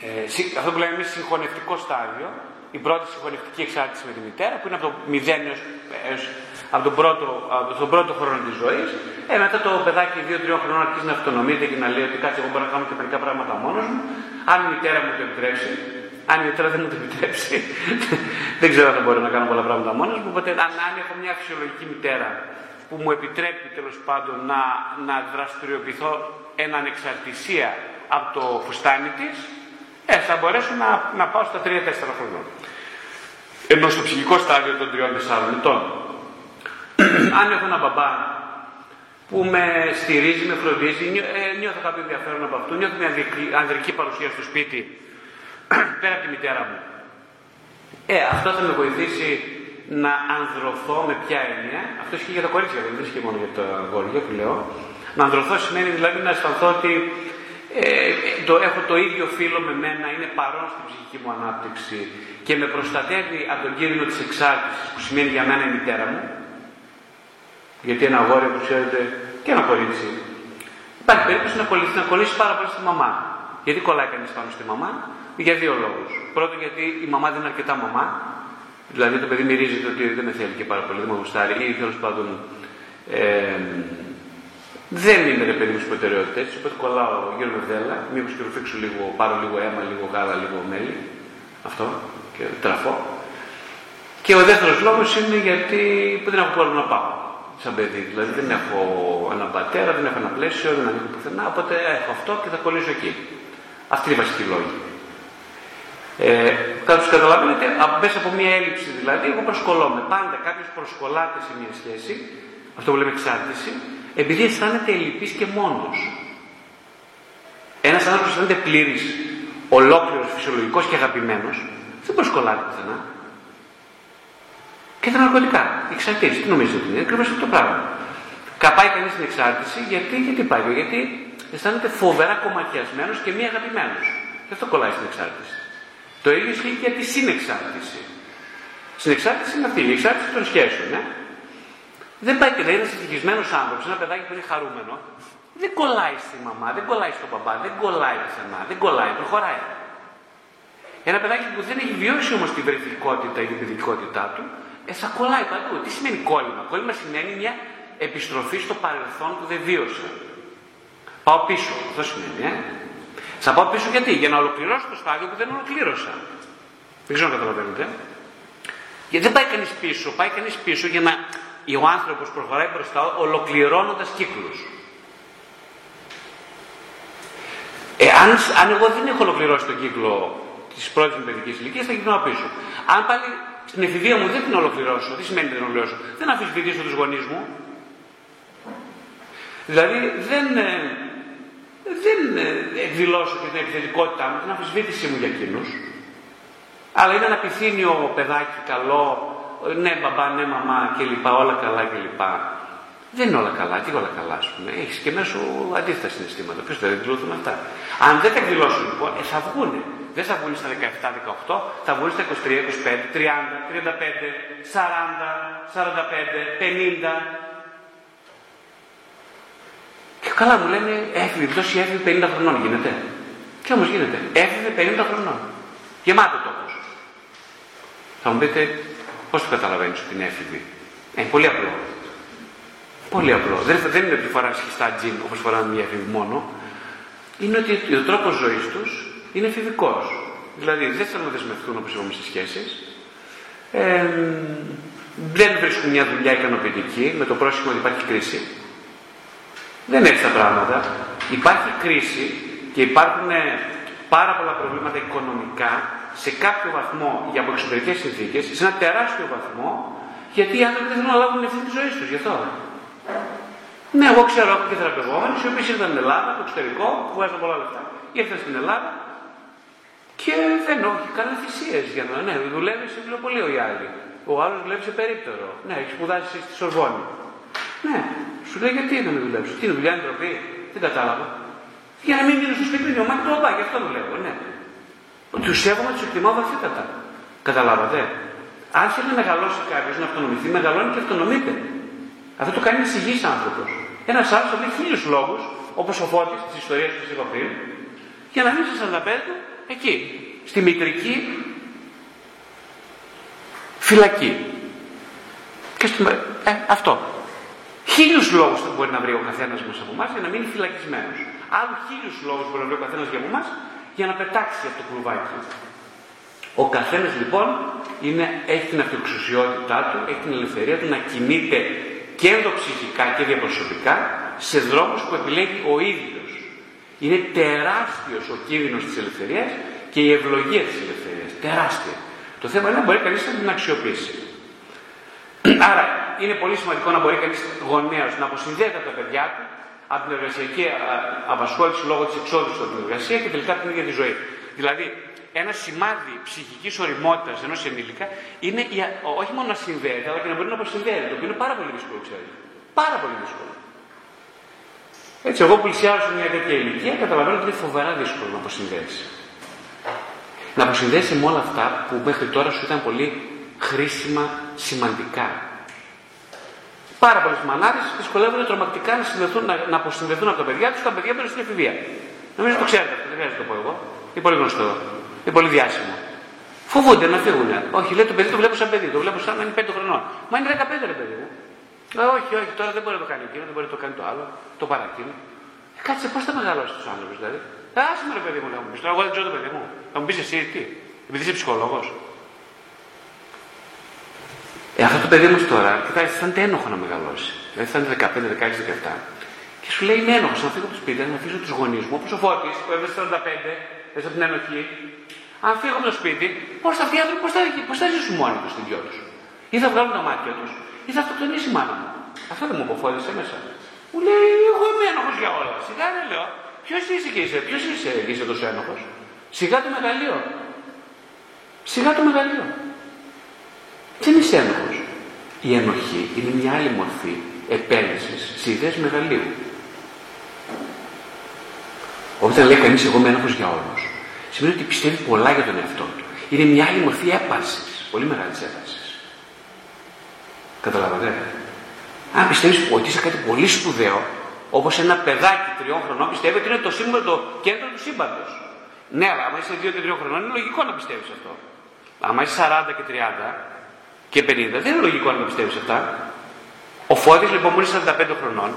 ε, αυτό που λέμε εμεί συγχωνευτικό στάδιο, η πρώτη συγχωνευτική εξάρτηση με τη μητέρα, που είναι από το μηδέν έως, από, τον πρώτο, από τον πρώτο χρόνο της ζωής. Ε, μετά το παιδάκι 2-3 χρονών αρχίζει να αυτονομείται και να λέει ότι κάτσε, εγώ μπορώ να κάνω και μερικά πράγματα μόνος μου. Αν η μητέρα μου το επιτρέψει, αν η μητέρα δεν μου το επιτρέψει, δεν ξέρω αν θα μπορώ να κάνω πολλά πράγματα μόνος μου. Οπότε, αν, αν έχω μια φυσιολογική μητέρα που μου επιτρέπει τέλος πάντων να, να δραστηριοποιηθώ εν ανεξαρτησία από το φουστάνι της, ε, θα μπορέσω να, να πάω στα 3-4 χρόνια. Ενώ στο ψυχικό στάδιο των 3-4 ετών, αν έχω ένα μπαμπά που με στηρίζει, με φροντίζει, ε, νιώθω κάποιο ενδιαφέρον από αυτού, νιώθω μια ανδρική παρουσία στο σπίτι, πέρα από τη μητέρα μου. Ε, αυτό θα με βοηθήσει να ανδρωθώ με ποια έννοια. Αυτό ισχύει για τα κορίτσια, δεν ισχύει μόνο για τα αγόρια που λέω. Να ανδρωθώ σημαίνει δηλαδή να αισθανθώ ότι ε, το, έχω το ίδιο φίλο με μένα, είναι παρόν στην ψυχική μου ανάπτυξη και με προστατεύει από τον κίνδυνο της εξάρτησης που σημαίνει για μένα η μητέρα μου. Γιατί ένα αγόρι, που ξέρετε, και ένα κορίτσι, υπάρχει περίπτωση να κολλήσει, να κολλήσει πάρα πολύ στη μαμά. Γιατί κολλάει κανείς πάνω στη μαμά, για δύο λόγους. Πρώτον, γιατί η μαμά δεν είναι αρκετά μαμά, δηλαδή το παιδί μυρίζεται ότι δεν με θέλει και πάρα πολύ, δεν με γουστάρει, ή τέλος πάντων ε, δεν είναι ρε παιδί μου στις προτεραιότητες, οπότε κολλάω γύρω με δέλα, μήπως και ρουφήξω λίγο, πάρω λίγο αίμα, λίγο γάλα, λίγο μέλι, αυτό, και τραφώ. Και ο δεύτερος λόγος είναι γιατί που δεν έχω πόλεμο να πάω σαν παιδί. Δηλαδή δεν έχω έναν πατέρα, δεν έχω ένα πλαίσιο, δεν ανήκω πουθενά, οπότε έχω αυτό και θα κολλήσω εκεί. Αυτή είναι η βασική λόγη. Ε, καταλαβαίνετε, μέσα από μια έλλειψη δηλαδή, εγώ προσκολώμαι. Πάντα κάποιος προσκολάται σε μια σχέση, αυτό που λέμε εξάρτηση, επειδή αισθάνεται ελλειπής και μόνος. Ένας άνθρωπος που αισθάνεται πλήρης, ολόκληρος, φυσιολογικός και αγαπημένος, δεν προσκολάται πουθενά. Και τα ναρκωτικά. Η εξαρτήση. Τι νομίζετε ότι είναι, ακριβώς αυτό το πράγμα. Καπάει κανείς την εξάρτηση γιατί, γιατί πάει, γιατί αισθάνεται φοβερά κομματιασμένο και μη αγαπημένος. Και αυτό κολλάει στην εξάρτηση. Το ίδιο ισχύει και για τη συνεξάρτηση. Συνεξάρτηση είναι αυτή, η εξάρτηση των σχέσεων. Ε; Δεν πάει και να είναι ευτυχισμένος άνθρωπος, ένα παιδάκι που είναι χαρούμενο, δεν κολλάει στη μαμά, δεν κολλάει στον παπά, δεν κολλάει πουθενά, δεν κολλάει, προχωράει. Ένα παιδάκι που δεν έχει βιώσει όμως την βρεθικότητα ή την παιδικότητά του, ε, θα κολλάει παντού. Τι σημαίνει κόλλημα; Κόλλημα σημαίνει μια επιστροφή στο παρελθόν που δεν βίωσα. Πάω πίσω. Αυτό σημαίνει, ε. Θα πάω πίσω γιατί, για να ολοκληρώσω το στάδιο που δεν ολοκλήρωσα. Δεν ξέρω αν καταλαβαίνετε. Γιατί δεν πάει κανείς πίσω, πάει κανείς πίσω για να ο άνθρωπος προχωράει μπροστά ολοκληρώνοντας κύκλους. Ε, αν, αν εγώ δεν έχω ολοκληρώσει τον κύκλο της πρώτης μου παιδική ηλικίας, θα γυρνάω πίσω. Αν πάλι στην εφηβεία μου δεν την ολοκληρώσω, τι σημαίνει δεν ολοκληρώσω, δεν αφισβητήσω τους γονείς μου. Δηλαδή δεν, ε, δεν ε, εκδηλώσω και την επιθετικότητά μου, την αμφισβήτησή μου για εκείνους. Αλλά είναι ένα πυθύνιο παιδάκι καλό, ναι μπαμπά, ναι μαμά κλπ. Όλα καλά κλπ. Δεν είναι όλα καλά. Τι όλα καλά, ας πούμε. Έχεις και μέσω αντίθετα συναισθήματα. Ποιος δεν εκδηλώθουν αυτά. Αν δεν τα εκδηλώσουν λοιπόν, ε, θα βγουν. Δεν θα βγουν στα 17-18, θα βγουν στα 23, 25, 30, 35, 40, 45, 50. Και καλά μου λένε έφηβη, δώσει έφηβη 50 χρονών γίνεται. Τι όμως γίνεται. Έφηβη 50 χρονών. Γεμάτο τόπος. Θα μου πείτε πώς το καταλαβαίνεις ότι είναι έφηβη; Ε, πολύ απλό. Πολύ απλό. Δεν, δεν είναι ότι φοράνε σχιστά τζιν όπως φοράνε μια έφηβη μόνο. Είναι ότι ο τρόπος ζωής τους είναι εφηβικός. Δηλαδή δεν θέλουν να δεσμευτούν όπως είπαμε στις σχέσεις. Ε, δεν βρίσκουν μια δουλειά ικανοποιητική με το πρόσχημα ότι υπάρχει κρίση. Δεν είναι έτσι τα πράγματα. Υπάρχει κρίση και υπάρχουν ε, πάρα πολλά προβλήματα οικονομικά σε κάποιο βαθμό για από εξωτερικές συνθήκες, σε ένα τεράστιο βαθμό, γιατί οι άνθρωποι δεν θέλουν να λάβουν ευθύνη της ζωής τους. Γι' αυτό. Ναι, εγώ ξέρω έχω και θεραπευόμενου οι οποίοι ήρθαν στην Ελλάδα, το εξωτερικό, που έβγαλαν πολλά λεφτά, ήρθαν στην Ελλάδα και δεν όχι, κάνουν θυσίες για να. Ναι, δουλεύει σε βιβλιοπωλείο οι άλλοι. Ο άλλος δουλεύει σε περίπτερο. Ναι, έχει σπουδάσει στη Σορβόνη. Ναι, σου λέει γιατί να μην δουλέψει. Τι είναι δουλειά, είναι τροπή. Δεν κατάλαβα; Για να μην μείνω στο σπίτι μου, μάτι το μπα, γι' αυτό δουλεύω. Ναι. Του σέβομαι, του εκτιμάω βαθύτατα. Καταλάβατε. Αν θέλει να μεγαλώσει κάποιος, να αυτονομηθεί, μεγαλώνει και αυτονομείται. Αυτό το κάνει ένα υγιή άνθρωπος. Ένας άλλος θα βρει χίλιους λόγους, όπως ο Φώτης της ιστορίας που σα είπα πριν, για να μην σα 45 εκεί, στη μητρική φυλακή. Και στη, ε, αυτό. Χίλιους λόγους θα μπορεί να βρει ο καθένας μα από εμάς για να μείνει φυλακισμένος. Άλλους χίλιους λόγους μπορεί να βρει ο καθένας για εμάς για να πετάξει από το κλουβάκι. Ο καθένας λοιπόν είναι, έχει την αυτοεξουσιότητά του, έχει την ελευθερία του να κινείται και ενδοψυχικά και διαπροσωπικά σε δρόμους που επιλέγει ο ίδιος. Είναι τεράστιος ο κίνδυνος της ελευθερίας και η ευλογία της ελευθερίας. Τεράστια. Το θέμα είναι να μπορεί κανείς να την αξιοποιήσει. Άρα είναι πολύ σημαντικό να μπορεί κανείς γονέως να αποσυνδέεται από τα παιδιά του από την εργασιακή απασχόληση λόγω της εξόδου από την εργασία και τελικά την ίδια τη ζωή. Δηλαδή, ένα σημάδι ψυχικής οριμότητας ενός ενήλικα είναι η, όχι μόνο να συνδέεται, αλλά και να μπορεί να αποσυνδέεται, το οποίο είναι πάρα πολύ δύσκολο, ξέρετε. Πάρα πολύ δύσκολο. Έτσι, εγώ πλησιάζω σε μια τέτοια ηλικία, καταλαβαίνω ότι είναι φοβερά δύσκολο να αποσυνδέσει. Να αποσυνδέσει με όλα αυτά που μέχρι τώρα σου ήταν πολύ χρήσιμα, σημαντικά. Πάρα πολλές μανάδε δυσκολεύονται τρομακτικά να, να, να αποσυνδεθούν από τα παιδιά τους τα παιδιά του στην εφηβεία. Νομίζω το ξέρετε αυτό, δεν χρειάζεται να το πω εγώ. Είναι πολύ γνωστό. Είναι πολύ διάσημο. Φοβούνται να φύγουν. Όχι, λέει το παιδί το βλέπω σαν παιδί, το βλέπω σαν να είναι 5 χρονών. Μα είναι 15 ρε παιδί μου. Ε, όχι, όχι, τώρα δεν μπορεί να το κάνει εκείνο, δεν μπορεί να το κάνει το άλλο, το παρακίνο. Ε, κάτσε, πώς θα μεγαλώσεις τους άνθρωπου δηλαδή; Ε, άσε με ρε παιδί μου να μου πεις. Τώρα εγώ δεν ξέρω το παιδί μου. Θα μου πεις εσύ τι, επειδή είσαι ψυχολόγος. Ε, αυτό το παιδί όμω τώρα, κοιτάξτε, αισθάνεται ένοχο να μεγαλώσει. Δηλαδή αισθάνεται 15, 16, 17. Και σου λέει είμαι ένοχος να φύγω από το σπίτι, να αφήσω τους γονείς μου, όπως ο Φώτη που έβγαλε 45, μέσα από την ενοχή. Αν φύγω από το σπίτι, πώς θα φτιάξουν, πώς θα, πώς θα ζήσουν μόνοι τους στην δυο τους; Ή θα βγάλουν τα μάτια τους, ή θα αυτοκτονήσει η μάνα μου; Αυτό δεν μου αποφώδισε μέσα. Μου λέει, Εγώ είμαι ένοχος για όλα. Σιγά δεν λέω. Ποιος είσαι και είσαι, ποιος είσαι και είσαι τόσο ένοχος; Σιγά το μεγαλείο. Σιγά το μεγαλείο. Δεν είσαι ένοχο. Η ενοχή είναι μια άλλη μορφή επένδυσης σε ιδέες μεγαλείου. Όταν λέει κανείς εγώ είμαι ένοχος για όλους, σημαίνει ότι πιστεύει πολλά για τον εαυτό του. Είναι μια άλλη μορφή έπαρση, πολύ μεγάλης έπαρση. Καταλαβαίνετε. Αν πιστεύεις ότι είσαι κάτι πολύ σπουδαίο, όπως ένα παιδάκι τριών χρονών πιστεύει ότι είναι το, σύμβολο, το κέντρο του σύμπαντος. Ναι, αλλά άμα είσαι δύο και τριών χρονών είναι λογικό να πιστεύεις αυτό. Άμα είσαι 40 και 30 και 50, δεν είναι λογικό να πιστεύεις αυτά. Ο Φώτης λοιπόν που είναι 45 χρονών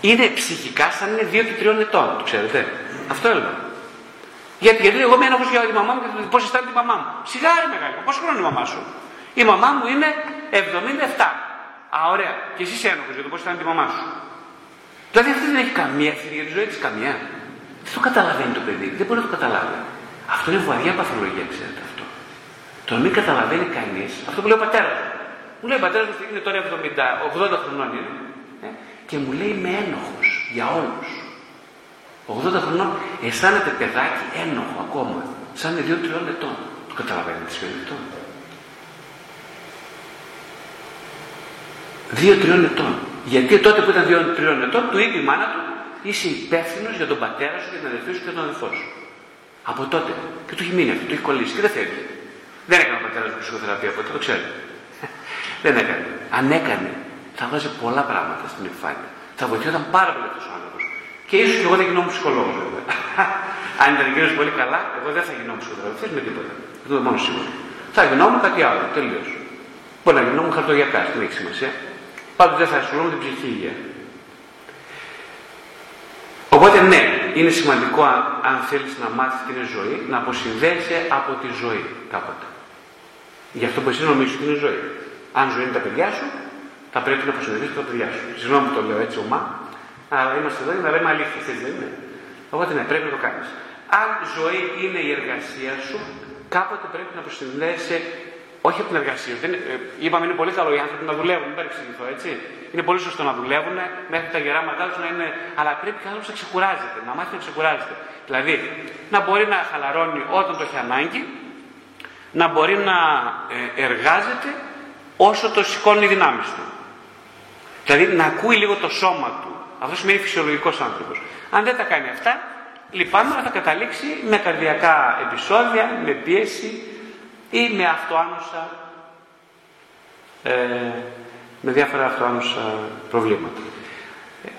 είναι ψυχικά σαν είναι 2 και 3 ετών, το ξέρετε. Αυτό έλεγα. Γιατί, γιατί εγώ είμαι ένοχο για τη μαμά μου και πώς αισθάνεται η μαμά μου. Σιγάρι μεγάλη, πόσο χρόνο είναι η μαμά σου; Η μαμά μου είναι 77. Α, ωραία. Και εσύ είσαι ένοχος για το πώς αισθάνεται η μαμά σου. Δηλαδή αυτή δεν έχει καμία ευθύνη για τη ζωή της, καμία. Δεν το καταλαβαίνει το παιδί, δεν μπορεί να το καταλάβει. Αυτό είναι βαριά παθολογία, ξέρετε αυτό. Το να μην καταλαβαίνει κανείς, αυτό που λέει ο πατέρας μου. Μου λέει ο πατέρας μου είναι τώρα 70, 80 χρονών είναι, ε, και μου λέει είμαι ένοχος για όλους. 80 χρονών αισθάνεται παιδάκι ένοχο ακόμα. Σαν είναι 2-3 ετών. Το καταλαβαίνετε τι σημαίνει αυτό. 2-3 ετών. Γιατί τότε που ήταν 2-3 ετών, του είπε η μάνα του, είσαι υπεύθυνος για τον πατέρα σου, για την αδερφή σου και τον αδελφό σου. Από τότε. Και του έχει μείνει αυτό, του έχει κολλήσει και δεν θέλει. Δεν έκανε ο πατέρας μου ψυχοθεραπεία από το ξέρει. δεν έκανε. Αν έκανε, θα βάζει πολλά πράγματα στην επιφάνεια. Θα βοηθιόταν πάρα πολύ αυτός ο άνθρωπος. Και ίσως και εγώ δεν γινόμουν ψυχολόγος βέβαια. <laughs> Αν ήταν γύρω πολύ καλά, εγώ δεν θα γινόμουν ψυχοθεραπευτή με τίποτα. Αυτό είναι μόνος σίγουρο. Θα γινόμουν κάτι άλλο, τελείως. Μπορεί να γινόμουν χαρτογιακάς, δεν έχει σημασία. Πάντως δεν θα ασχολούμαι με την ψυχική υγεία. Οπότε ναι, είναι σημαντικό αν θέλεις να μάθεις τι είναι ζωή, να αποσυνδέεσαι από τη ζωή κάποτε. Γι' αυτό που εσύ νομίζεις ότι είναι ζωή. Αν ζωή είναι τα παιδιά σου, θα πρέπει να αποσυνδεθείς από τα παιδιά σου. Συγγνώμη που το λέω έτσι ομά, αλλά είμαστε εδώ για να λέμε αλήθεια, έτσι δεν είναι. Οπότε ναι, πρέπει να το κάνεις. Αν ζωή είναι η εργασία σου, κάποτε πρέπει να αποσυνδέεσαι όχι από την εργασία. Δεν, ε, είπαμε είναι πολύ καλό οι άνθρωποι να δουλεύουν, μην παρεξηγηθώ έτσι. Είναι πολύ σωστό να δουλεύουν μέχρι τα γεράματά τους να είναι. Αλλά πρέπει κάποιο να ξεκουράζεται, να μάθει να ξεκουράζεται. Δηλαδή να μπορεί να χαλαρώνει όταν το έχει ανάγκη, να μπορεί να ε, εργάζεται όσο το σηκώνει οι δυνάμεις του. Δηλαδή να ακούει λίγο το σώμα του. Αυτό σημαίνει φυσιολογικός άνθρωπος. Αν δεν τα κάνει αυτά, λυπάμαι, θα καταλήξει με καρδιακά επεισόδια, με πίεση, ή με αυτοάνωσα, ε, με διάφορα αυτοάνωσα προβλήματα.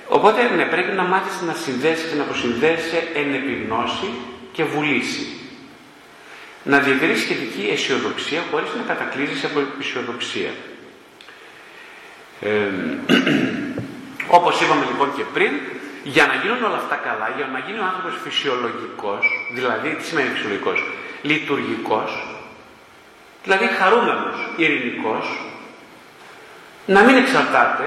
Οπότε ναι, πρέπει να μάθεις να συνδέσεις και να αποσυνδέσει εν επιγνώση και βουλήσει. Να διατηρήσει σχετική αισιοδοξία χωρίς να κατακλείζεις από αισιοδοξία. Ε, <clears throat> όπως είπαμε λοιπόν και πριν, για να γίνουν όλα αυτά καλά, για να γίνει ο άνθρωπος φυσιολογικός, δηλαδή τι σημαίνει φυσιολογικός, λειτουργικός, δηλαδή χαρούμενος, ειρηνικός, να μην εξαρτάται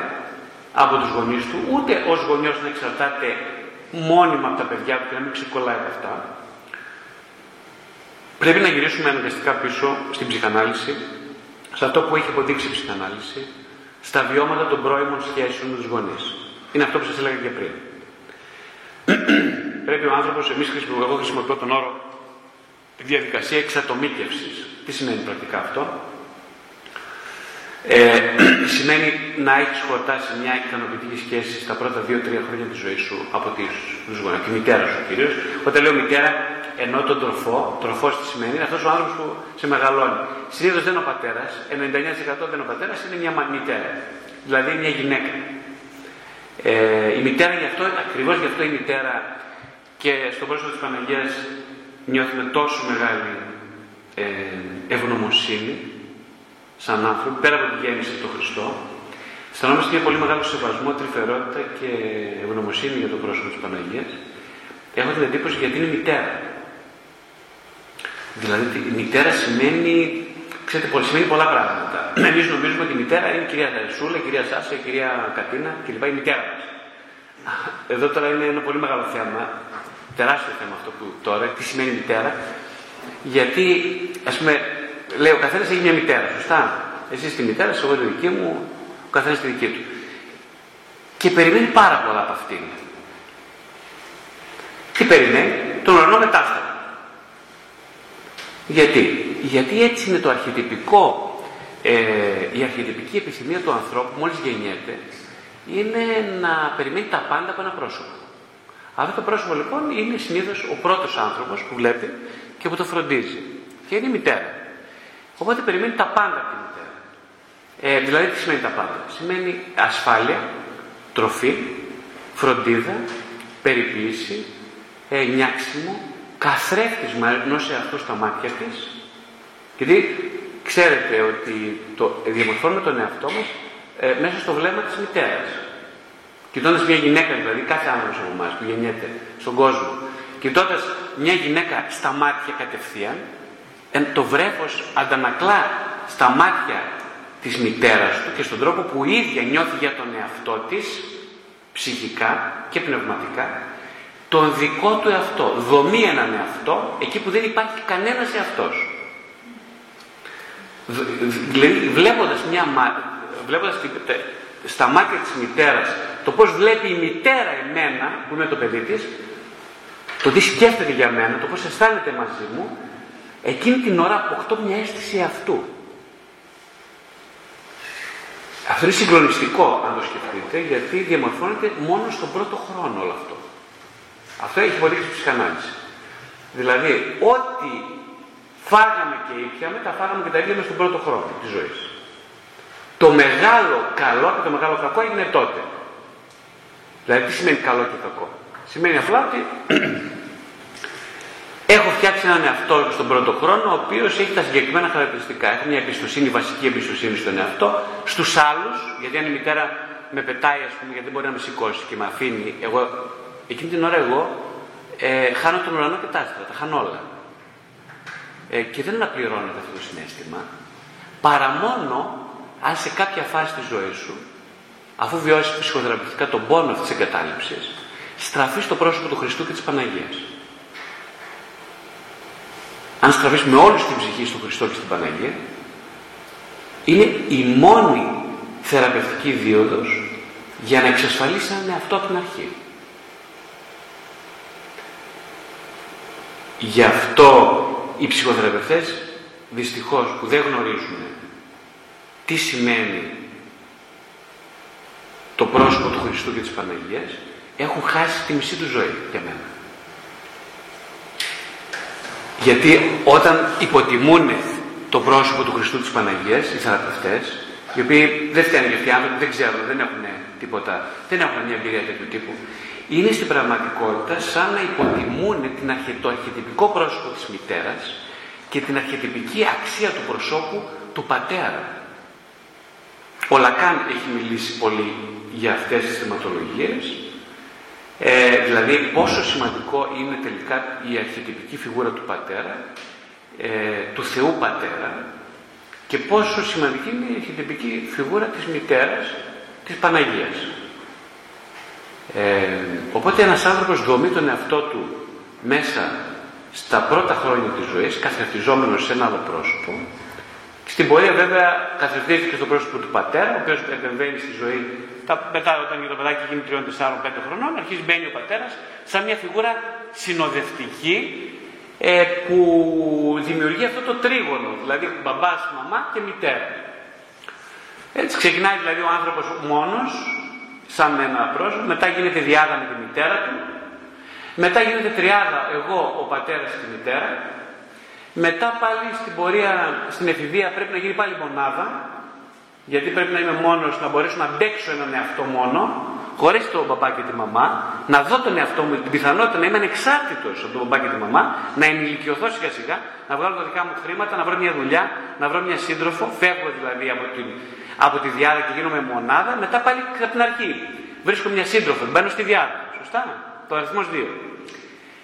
από τους γονείς του, ούτε ως γονιός να εξαρτάται μόνιμα από τα παιδιά του και να μην ξεκολλάει από αυτά. Πρέπει να γυρίσουμε αναγκαστικά πίσω στην ψυχανάλυση, σε αυτό που έχει αποδείξει η ψυχανάλυση, στα βιώματα των πρώιμων σχέσεων με τους γονείς. Είναι αυτό που σας έλεγα και πριν. Πρέπει ο άνθρωπος, εμείς χρησιμοποιούμε, εγώ χρησιμοποιώ τον όρο διαδικασία εξατομίκευσης. Τι σημαίνει πρακτικά αυτό; Ε, σημαίνει να έχεις χορτάσει μια ικανοποιητική σχέση στα πρώτα 2-3 χρόνια της ζωής σου από τους γονείς, τη μητέρα σου κυρίως. Όταν λέω μητέρα, ενώ τον τροφό, τροφό τι σημαίνει, είναι αυτός ο άνθρωπος που σε μεγαλώνει. Συνήθως δεν είναι ο πατέρας, 99% δεν είναι ο πατέρας, είναι μια μητέρα. Δηλαδή μια γυναίκα. Ε, η μητέρα γι' αυτό, ακριβώς γι' αυτό η μητέρα και στο πρόσωπο της Παναγίας νιώθουμε τόσο μεγάλη ε, ευγνωμοσύνη σαν άνθρωποι, πέρα από τη γέννηση του Χριστό, αισθανόμαστε μια πολύ μεγάλο σεβασμό, τρυφερότητα και ευγνωμοσύνη για το πρόσωπο της Παναγίας. Έχω την εντύπωση γιατί είναι μητέρα. Δηλαδή η μητέρα σημαίνει, ξέρετε, πολύ, σημαίνει πολλά πράγματα. <clears throat> Εμείς νομίζουμε ότι η μητέρα είναι η κυρία Δαρσούλα, η κυρία Σάσα, η κυρία Κατίνα κλπ. Η μητέρα μας. Εδώ τώρα είναι ένα πολύ μεγάλο θέμα, τεράστιο θέμα αυτό που τώρα, τι σημαίνει μητέρα. Γιατί, ας πούμε, λέει ο καθένας έχει μια μητέρα, σωστά. Εσύ τη μητέρα, εγώ τη δική μου, ο καθένας τη δική του. Και περιμένει πάρα πολλά από αυτήν. Τι περιμένει, τον ουρανό μετάφθαρα. Γιατί, γιατί έτσι είναι το αρχιτυπικό, ε, η αρχιτυπική επιθυμία του ανθρώπου μόλις γεννιέται, είναι να περιμένει τα πάντα από ένα πρόσωπο. Αυτό το πρόσωπο λοιπόν είναι συνήθως ο πρώτος άνθρωπος που βλέπει και που το φροντίζει. Και είναι η μητέρα. Οπότε περιμένει τα πάντα από τη μητέρα. Ε, δηλαδή τι σημαίνει τα πάντα; Σημαίνει ασφάλεια, τροφή, φροντίδα, περιποίηση, ε, νιάξιμο, καθρέφτισμα ενό εαυτού στα μάτια της. Γιατί ξέρετε ότι το, διαμορφώνουμε τον εαυτό μας ε, μέσα στο βλέμμα της μητέρας. Κοιτώντας μια γυναίκα, δηλαδή κάθε άνθρωπος από εμάς που γεννιέται στον κόσμο, κοιτώντας μια γυναίκα στα μάτια κατευθείαν, το βρέφος αντανακλά στα μάτια της μητέρας του και στον τρόπο που η ίδια νιώθει για τον εαυτό της ψυχικά και πνευματικά τον δικό του εαυτό. Δομεί έναν εαυτό εκεί που δεν υπάρχει κανένας εαυτός. Δηλαδή βλέποντας, μια, βλέποντας στα μάτια της μητέρας το πώς βλέπει η μητέρα εμένα που είναι το παιδί της το τι σκέφτεται για μένα, το πώς αισθάνεται μαζί μου Εκείνη την ώρα αποκτώ μια αίσθηση αυτού. Αυτό είναι συγκλονιστικό αν το σκεφτείτε, γιατί διαμορφώνεται μόνο στον πρώτο χρόνο όλο αυτό. Αυτό έχει αποδείξει η ψυχανάλυση. Δηλαδή, ό,τι φάγαμε και ήπιαμε, τα φάγαμε και τα ήπιαμε στον πρώτο χρόνο της ζωής. Το μεγάλο καλό και το μεγάλο κακό έγινε τότε. Δηλαδή, τι σημαίνει καλό και κακό; Σημαίνει απλά ότι <clears throat> Έχω φτιάξει έναν εαυτό στον πρώτο χρόνο, ο οποίος έχει τα συγκεκριμένα χαρακτηριστικά. Έχω μια εμπιστοσύνη, βασική εμπιστοσύνη στον εαυτό, στους άλλους, γιατί αν η μητέρα με πετάει, ας πούμε, γιατί δεν μπορεί να με σηκώσει και με αφήνει, εγώ, εκείνη την ώρα εγώ ε, χάνω τον ουρανό και τα άστρα, τα χάνω όλα. Ε, και δεν αναπληρώνεται αυτό το συνέστημα, παρά μόνο αν σε κάποια φάση της ζωής σου, αφού βιώσεις ψυχοθεραπευτικά τον πόνο αυτής της εγκατάλειψης, στραφείς στο πρόσωπο του Χριστού και της Παναγίας αν στραφείς με όλη την ψυχή στον Χριστό και στην Παναγία, είναι η μόνη θεραπευτική δίωδος για να εξασφαλίσει έναν εαυτό από την αρχή. Γι' αυτό οι ψυχοθεραπευτές δυστυχώς που δεν γνωρίζουν τι σημαίνει το πρόσωπο του Χριστού και της Παναγίας έχουν χάσει τη μισή τους ζωή για μένα. Γιατί όταν υποτιμούν το πρόσωπο του Χριστού της Παναγίας, οι θεραπευτές, οι οποίοι δεν φταίνουν για αυτοί δεν ξέρουν, δεν έχουν τίποτα, δεν έχουν μια εμπειρία τέτοιου τύπου, είναι στην πραγματικότητα σαν να υποτιμούν την το αρχιετυπικό πρόσωπο της μητέρας και την αρχιετυπική αξία του προσώπου του πατέρα. Ο Λακάν έχει μιλήσει πολύ για αυτές τις θεματολογίες ε, δηλαδή πόσο σημαντικό είναι τελικά η αρχιτυπική φιγούρα του πατέρα, ε, του Θεού πατέρα και πόσο σημαντική είναι η αρχιτυπική φιγούρα της μητέρας της Παναγίας. Ε, οπότε ένας άνθρωπος δομεί τον εαυτό του μέσα στα πρώτα χρόνια της ζωής, καθρεφτιζόμενος σε ένα άλλο πρόσωπο. Στην πορεία βέβαια καθρεφτίζεται και στο πρόσωπο του πατέρα, ο οποίος επεμβαίνει στη ζωή. Τα, μετά όταν το παιδάκι γίνει 3, 4, 5 χρονών, αρχίζει μπαίνει ο πατέρας σαν μια φιγούρα συνοδευτική ε, που δημιουργεί αυτό το τρίγωνο, δηλαδή μπαμπάς, μαμά και μητέρα. Έτσι ξεκινάει δηλαδή ο άνθρωπος μόνος, σαν ένα πρόσωπο, μετά γίνεται διάδα με τη μητέρα του, μετά γίνεται τριάδα εγώ, ο πατέρας και η μητέρα, μετά πάλι στην πορεία, στην εφηβεία πρέπει να γίνει πάλι μονάδα, γιατί πρέπει να είμαι μόνος, να μπορέσω να αντέξω έναν εαυτό μόνο, χωρίς τον παπά και τη μαμά, να δω τον εαυτό μου, την πιθανότητα να είμαι ανεξάρτητος από τον παπά και τη μαμά, να ενηλικιωθώ σιγά σιγά, να βγάλω τα δικά μου χρήματα, να βρω μια δουλειά, να βρω μια σύντροφο, φεύγω δηλαδή από τη, από τη διάδα και γίνομαι μονάδα, μετά πάλι από την αρχή. Βρίσκω μια σύντροφο, μπαίνω στη διάδα. Σωστά, το αριθμός 2.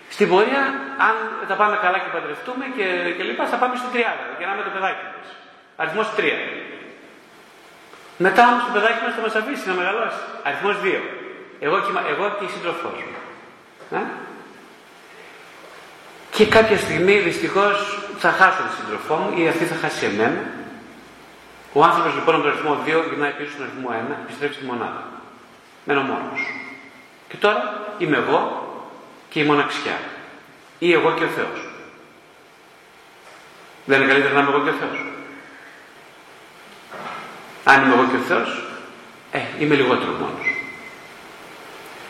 Στην πορεία, αν τα πάμε καλά και παντρευτούμε και, και λοιπά, θα πάμε στην τριάδα για να είμαι το παιδάκι μας. Αριθμός 3. Μετά όμως το παιδάκι μας θα μας αφήσει να μεγαλώσει. Αριθμός 2. Εγώ και, εγώ και η σύντροφός μου. Ε; Και κάποια στιγμή δυστυχώς θα χάσω τη σύντροφό μου ή αυτή θα χάσει εμένα. Ο άνθρωπος λοιπόν από τον αριθμό 2 γυρνάει πίσω στον αριθμό 1, επιστρέφει στη μονάδα. Μένω μόνος. Και τώρα είμαι εγώ και η μοναξιά. Ή εγώ και ο Θεός. Δεν είναι καλύτερα να είμαι εγώ και ο Θεός. Αν είμαι εγώ και ο Θεός, ε, είμαι λιγότερο μόνος.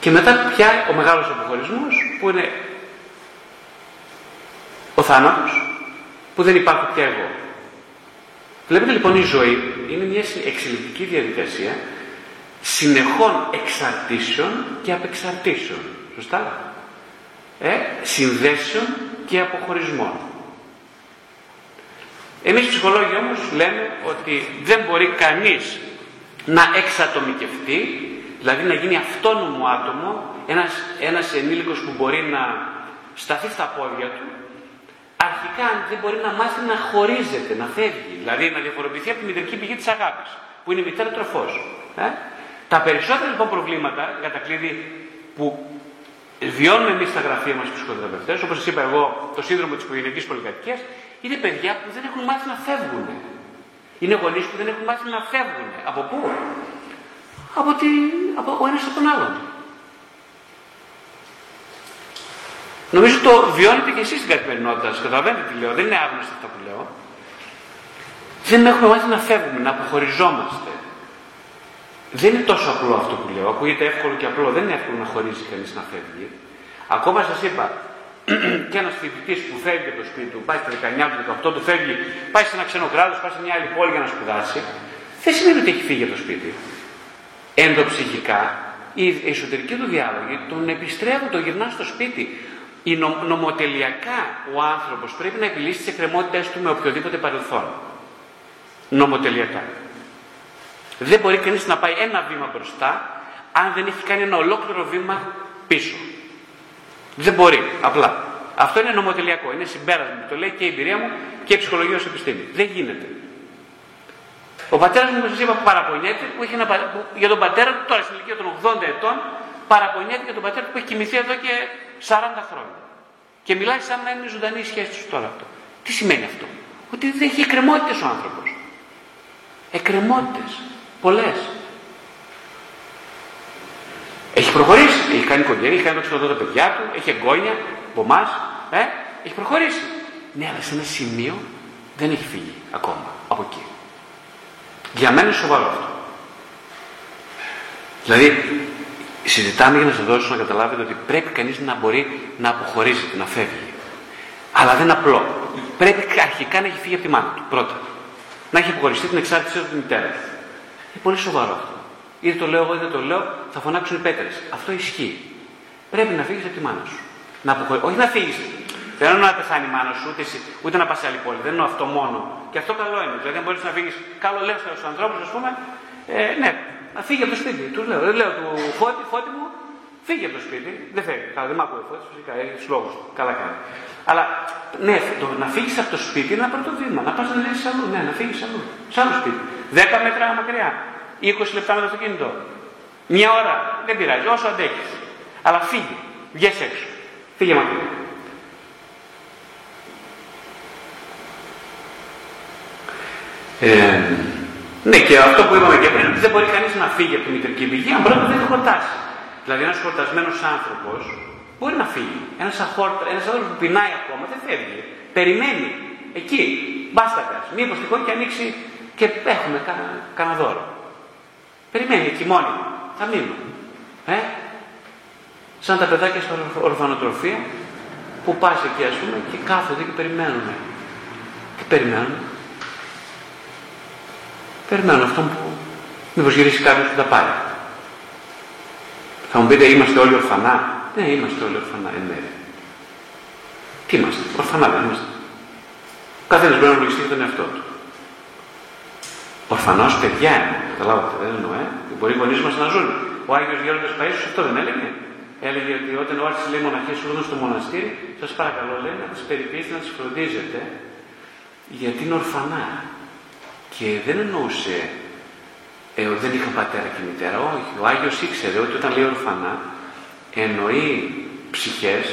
Και μετά πια ο μεγάλος αποχωρισμός που είναι ο θάνατος, που δεν υπάρχει πια εγώ. Βλέπετε λοιπόν η ζωή είναι μια εξελικτική διαδικασία συνεχών εξαρτήσεων και απεξαρτήσεων. Σωστά; Ε, συνδέσεων και αποχωρισμών. Εμείς ψυχολόγοι όμως λέμε ότι δεν μπορεί κανείς να εξατομικευτεί, δηλαδή να γίνει αυτόνομο άτομο, ένας, ένας ενήλικος που μπορεί να σταθεί στα πόδια του, αρχικά δεν μπορεί να μάθει να χωρίζεται, να φεύγει, δηλαδή να διαφοροποιηθεί από τη μητρική πηγή της αγάπης, που είναι η μητέρα τροφός. Ε; Τα περισσότερα λοιπόν προβλήματα, κατά κλείδι, που βιώνουμε εμείς στα γραφεία μας ψυχοθεραπευτές, όπως σας είπα εγώ, το σύνδρομο της οικογενειακής πολυκατοικίας, είναι παιδιά που δεν έχουν μάθει να φεύγουν. Είναι γονείς που δεν έχουν μάθει να φεύγουν. Από πού; Από, τη, από ο ένας από τον άλλον. Νομίζω το βιώνετε και εσείς στην καθημερινότητα. Καταλαβαίνετε τι λέω. Δεν είναι άγνωστο αυτό που λέω. Δεν έχουμε μάθει να φεύγουμε, να αποχωριζόμαστε. Δεν είναι τόσο απλό αυτό που λέω. Ακούγεται εύκολο και απλό. Δεν είναι εύκολο να χωρίζει κανείς να φεύγει. Ακόμα σας είπα, <clears throat> και ένας φοιτητής που φεύγει από το σπίτι του, πάει στα 19 του, 18 του, φεύγει, πάει σε ένα ξένο κράτος, πάει σε μια άλλη πόλη για να σπουδάσει, δεν σημαίνει ότι έχει φύγει από το σπίτι. Ενδοψυχικά, οι εσωτερικοί του διάλογοι τον επιστρέφουν, τον γυρνά στο σπίτι. Η νο, νομοτελειακά ο άνθρωπος πρέπει να επιλύσει τις εκκρεμότητέ του με οποιοδήποτε παρελθόν. Νομοτελειακά. Δεν μπορεί κανείς να πάει ένα βήμα μπροστά αν δεν έχει κάνει ένα ολόκληρο βήμα πίσω. Δεν μπορεί, απλά. Αυτό είναι νομοτελειακό, είναι συμπέρασμα. Το λέει και η εμπειρία μου και η ψυχολογία ως επιστήμη. Δεν γίνεται. Ο πατέρας μου, σας είπα, που παραπονιέται, που έχει ένα, που, για τον πατέρα του, τώρα στην ηλικία των 80 ετών, παραπονιέται για τον πατέρα του που έχει κοιμηθεί εδώ και 40 χρόνια. Και μιλάει σαν να είναι ζωντανή η σχέση τους τώρα αυτό. Τι σημαίνει αυτό, Ότι δεν έχει εκκρεμότητες ο άνθρωπος. Εκκρεμότητες. Πολλές. Έχει προχωρήσει. Έχει κάνει κοντέρι, έχει κάνει το τα παιδιά του, έχει εγγόνια από εμάς. Ε, έχει προχωρήσει. Ναι, αλλά σε ένα σημείο δεν έχει φύγει ακόμα από εκεί. Για μένα είναι σοβαρό αυτό. Δηλαδή, συζητάμε για να σας δώσω να καταλάβετε ότι πρέπει κανείς να μπορεί να αποχωρήσει, να φεύγει. Αλλά δεν είναι απλό. Πρέπει αρχικά να έχει φύγει από τη μάνα του. Πρώτα. Να έχει αποχωριστεί την εξάρτησή του από τη μητέρα του. Είναι πολύ σοβαρό αυτό. Είτε το λέω εγώ είτε το λέω, θα φωνάξουν οι πέτρες. Αυτό ισχύει. Πρέπει να φύγεις από τη μάνα σου. Να αποχωρήσει. Όχι να φύγεις. Δεν εννοώ να πεθάνει η μάνα σου, ούτε, ούτε να πας σε άλλη πόλη. Δεν εννοώ αυτό μόνο. Και αυτό καλό είναι. Δηλαδή, αν μπορείς να φύγεις, καλό λέω στους ανθρώπους, ας πούμε, ε, ναι, να φύγει από το σπίτι. Τους λέω, δεν λέω του φώτη, φώτη μου, φύγει από το σπίτι. Δεν φεύγει. Καλά, δεν μ' ακούει φώτης, φυσικά έχει τους λόγους του. Καλά κάνει. Αλλά ναι, το, να φύγεις από το σπίτι είναι ένα πρώτο βήμα. Να πας να ζήσει αλλού. Ναι, να φύγεις αλλού. Σε άλλο σπίτι. 10 μέτρα μακριά. 20 λεπτά με το αυτοκίνητο. Μια ώρα δεν πειράζει, όσο αντέχεις. Αλλά φύγε, βγες έξω. Φύγε μακριά. Ε, ναι, και αυτό που είπαμε και πριν, δεν μπορεί κανείς να φύγει από τη μητρική πηγή αν πρώτα δεν το χορτάσει. Δηλαδή, ένας χορτασμένος άνθρωπος μπορεί να φύγει. Ένας άνθρωπος που πεινάει ακόμα δεν φεύγει. Περιμένει εκεί, μπάστακα. Μήπω τυχόν και ανοίξει και έχουμε κανένα δώρο. Περιμένει εκεί μόνιμα. Θα μείνουν. Ε; Σαν τα παιδάκια στο ορφανοτροφείο που πας εκεί ας πούμε και κάθονται και περιμένουν. Τι περιμένουν. Περιμένουν αυτό που μήπως γυρίσει κάποιος που τα πάρει. Θα μου πείτε είμαστε όλοι ορφανά; Ναι, είμαστε όλοι ορφανά εν μέρει. Τι είμαστε, ορφανά δεν είμαστε. Ο καθένας μπορεί να λογιστεί τον εαυτό του. Ορφανός παιδιά είναι, καταλάβατε, δεν εννοώ, ε. Μπορεί οι γονείς μας να ζουν. Ο Άγιος Γέροντας Παΐσιος αυτό δεν έλεγε. Έλεγε ότι όταν ο Άρης λέει μοναχές σου στο μοναστήρι, σας παρακαλώ λέει να τις περιποιήσετε, να τις φροντίζετε, γιατί είναι ορφανά. Και δεν εννοούσε ε, ότι δεν είχαν πατέρα και μητέρα. Όχι, ο Άγιος ήξερε ότι όταν λέει ορφανά, εννοεί ψυχές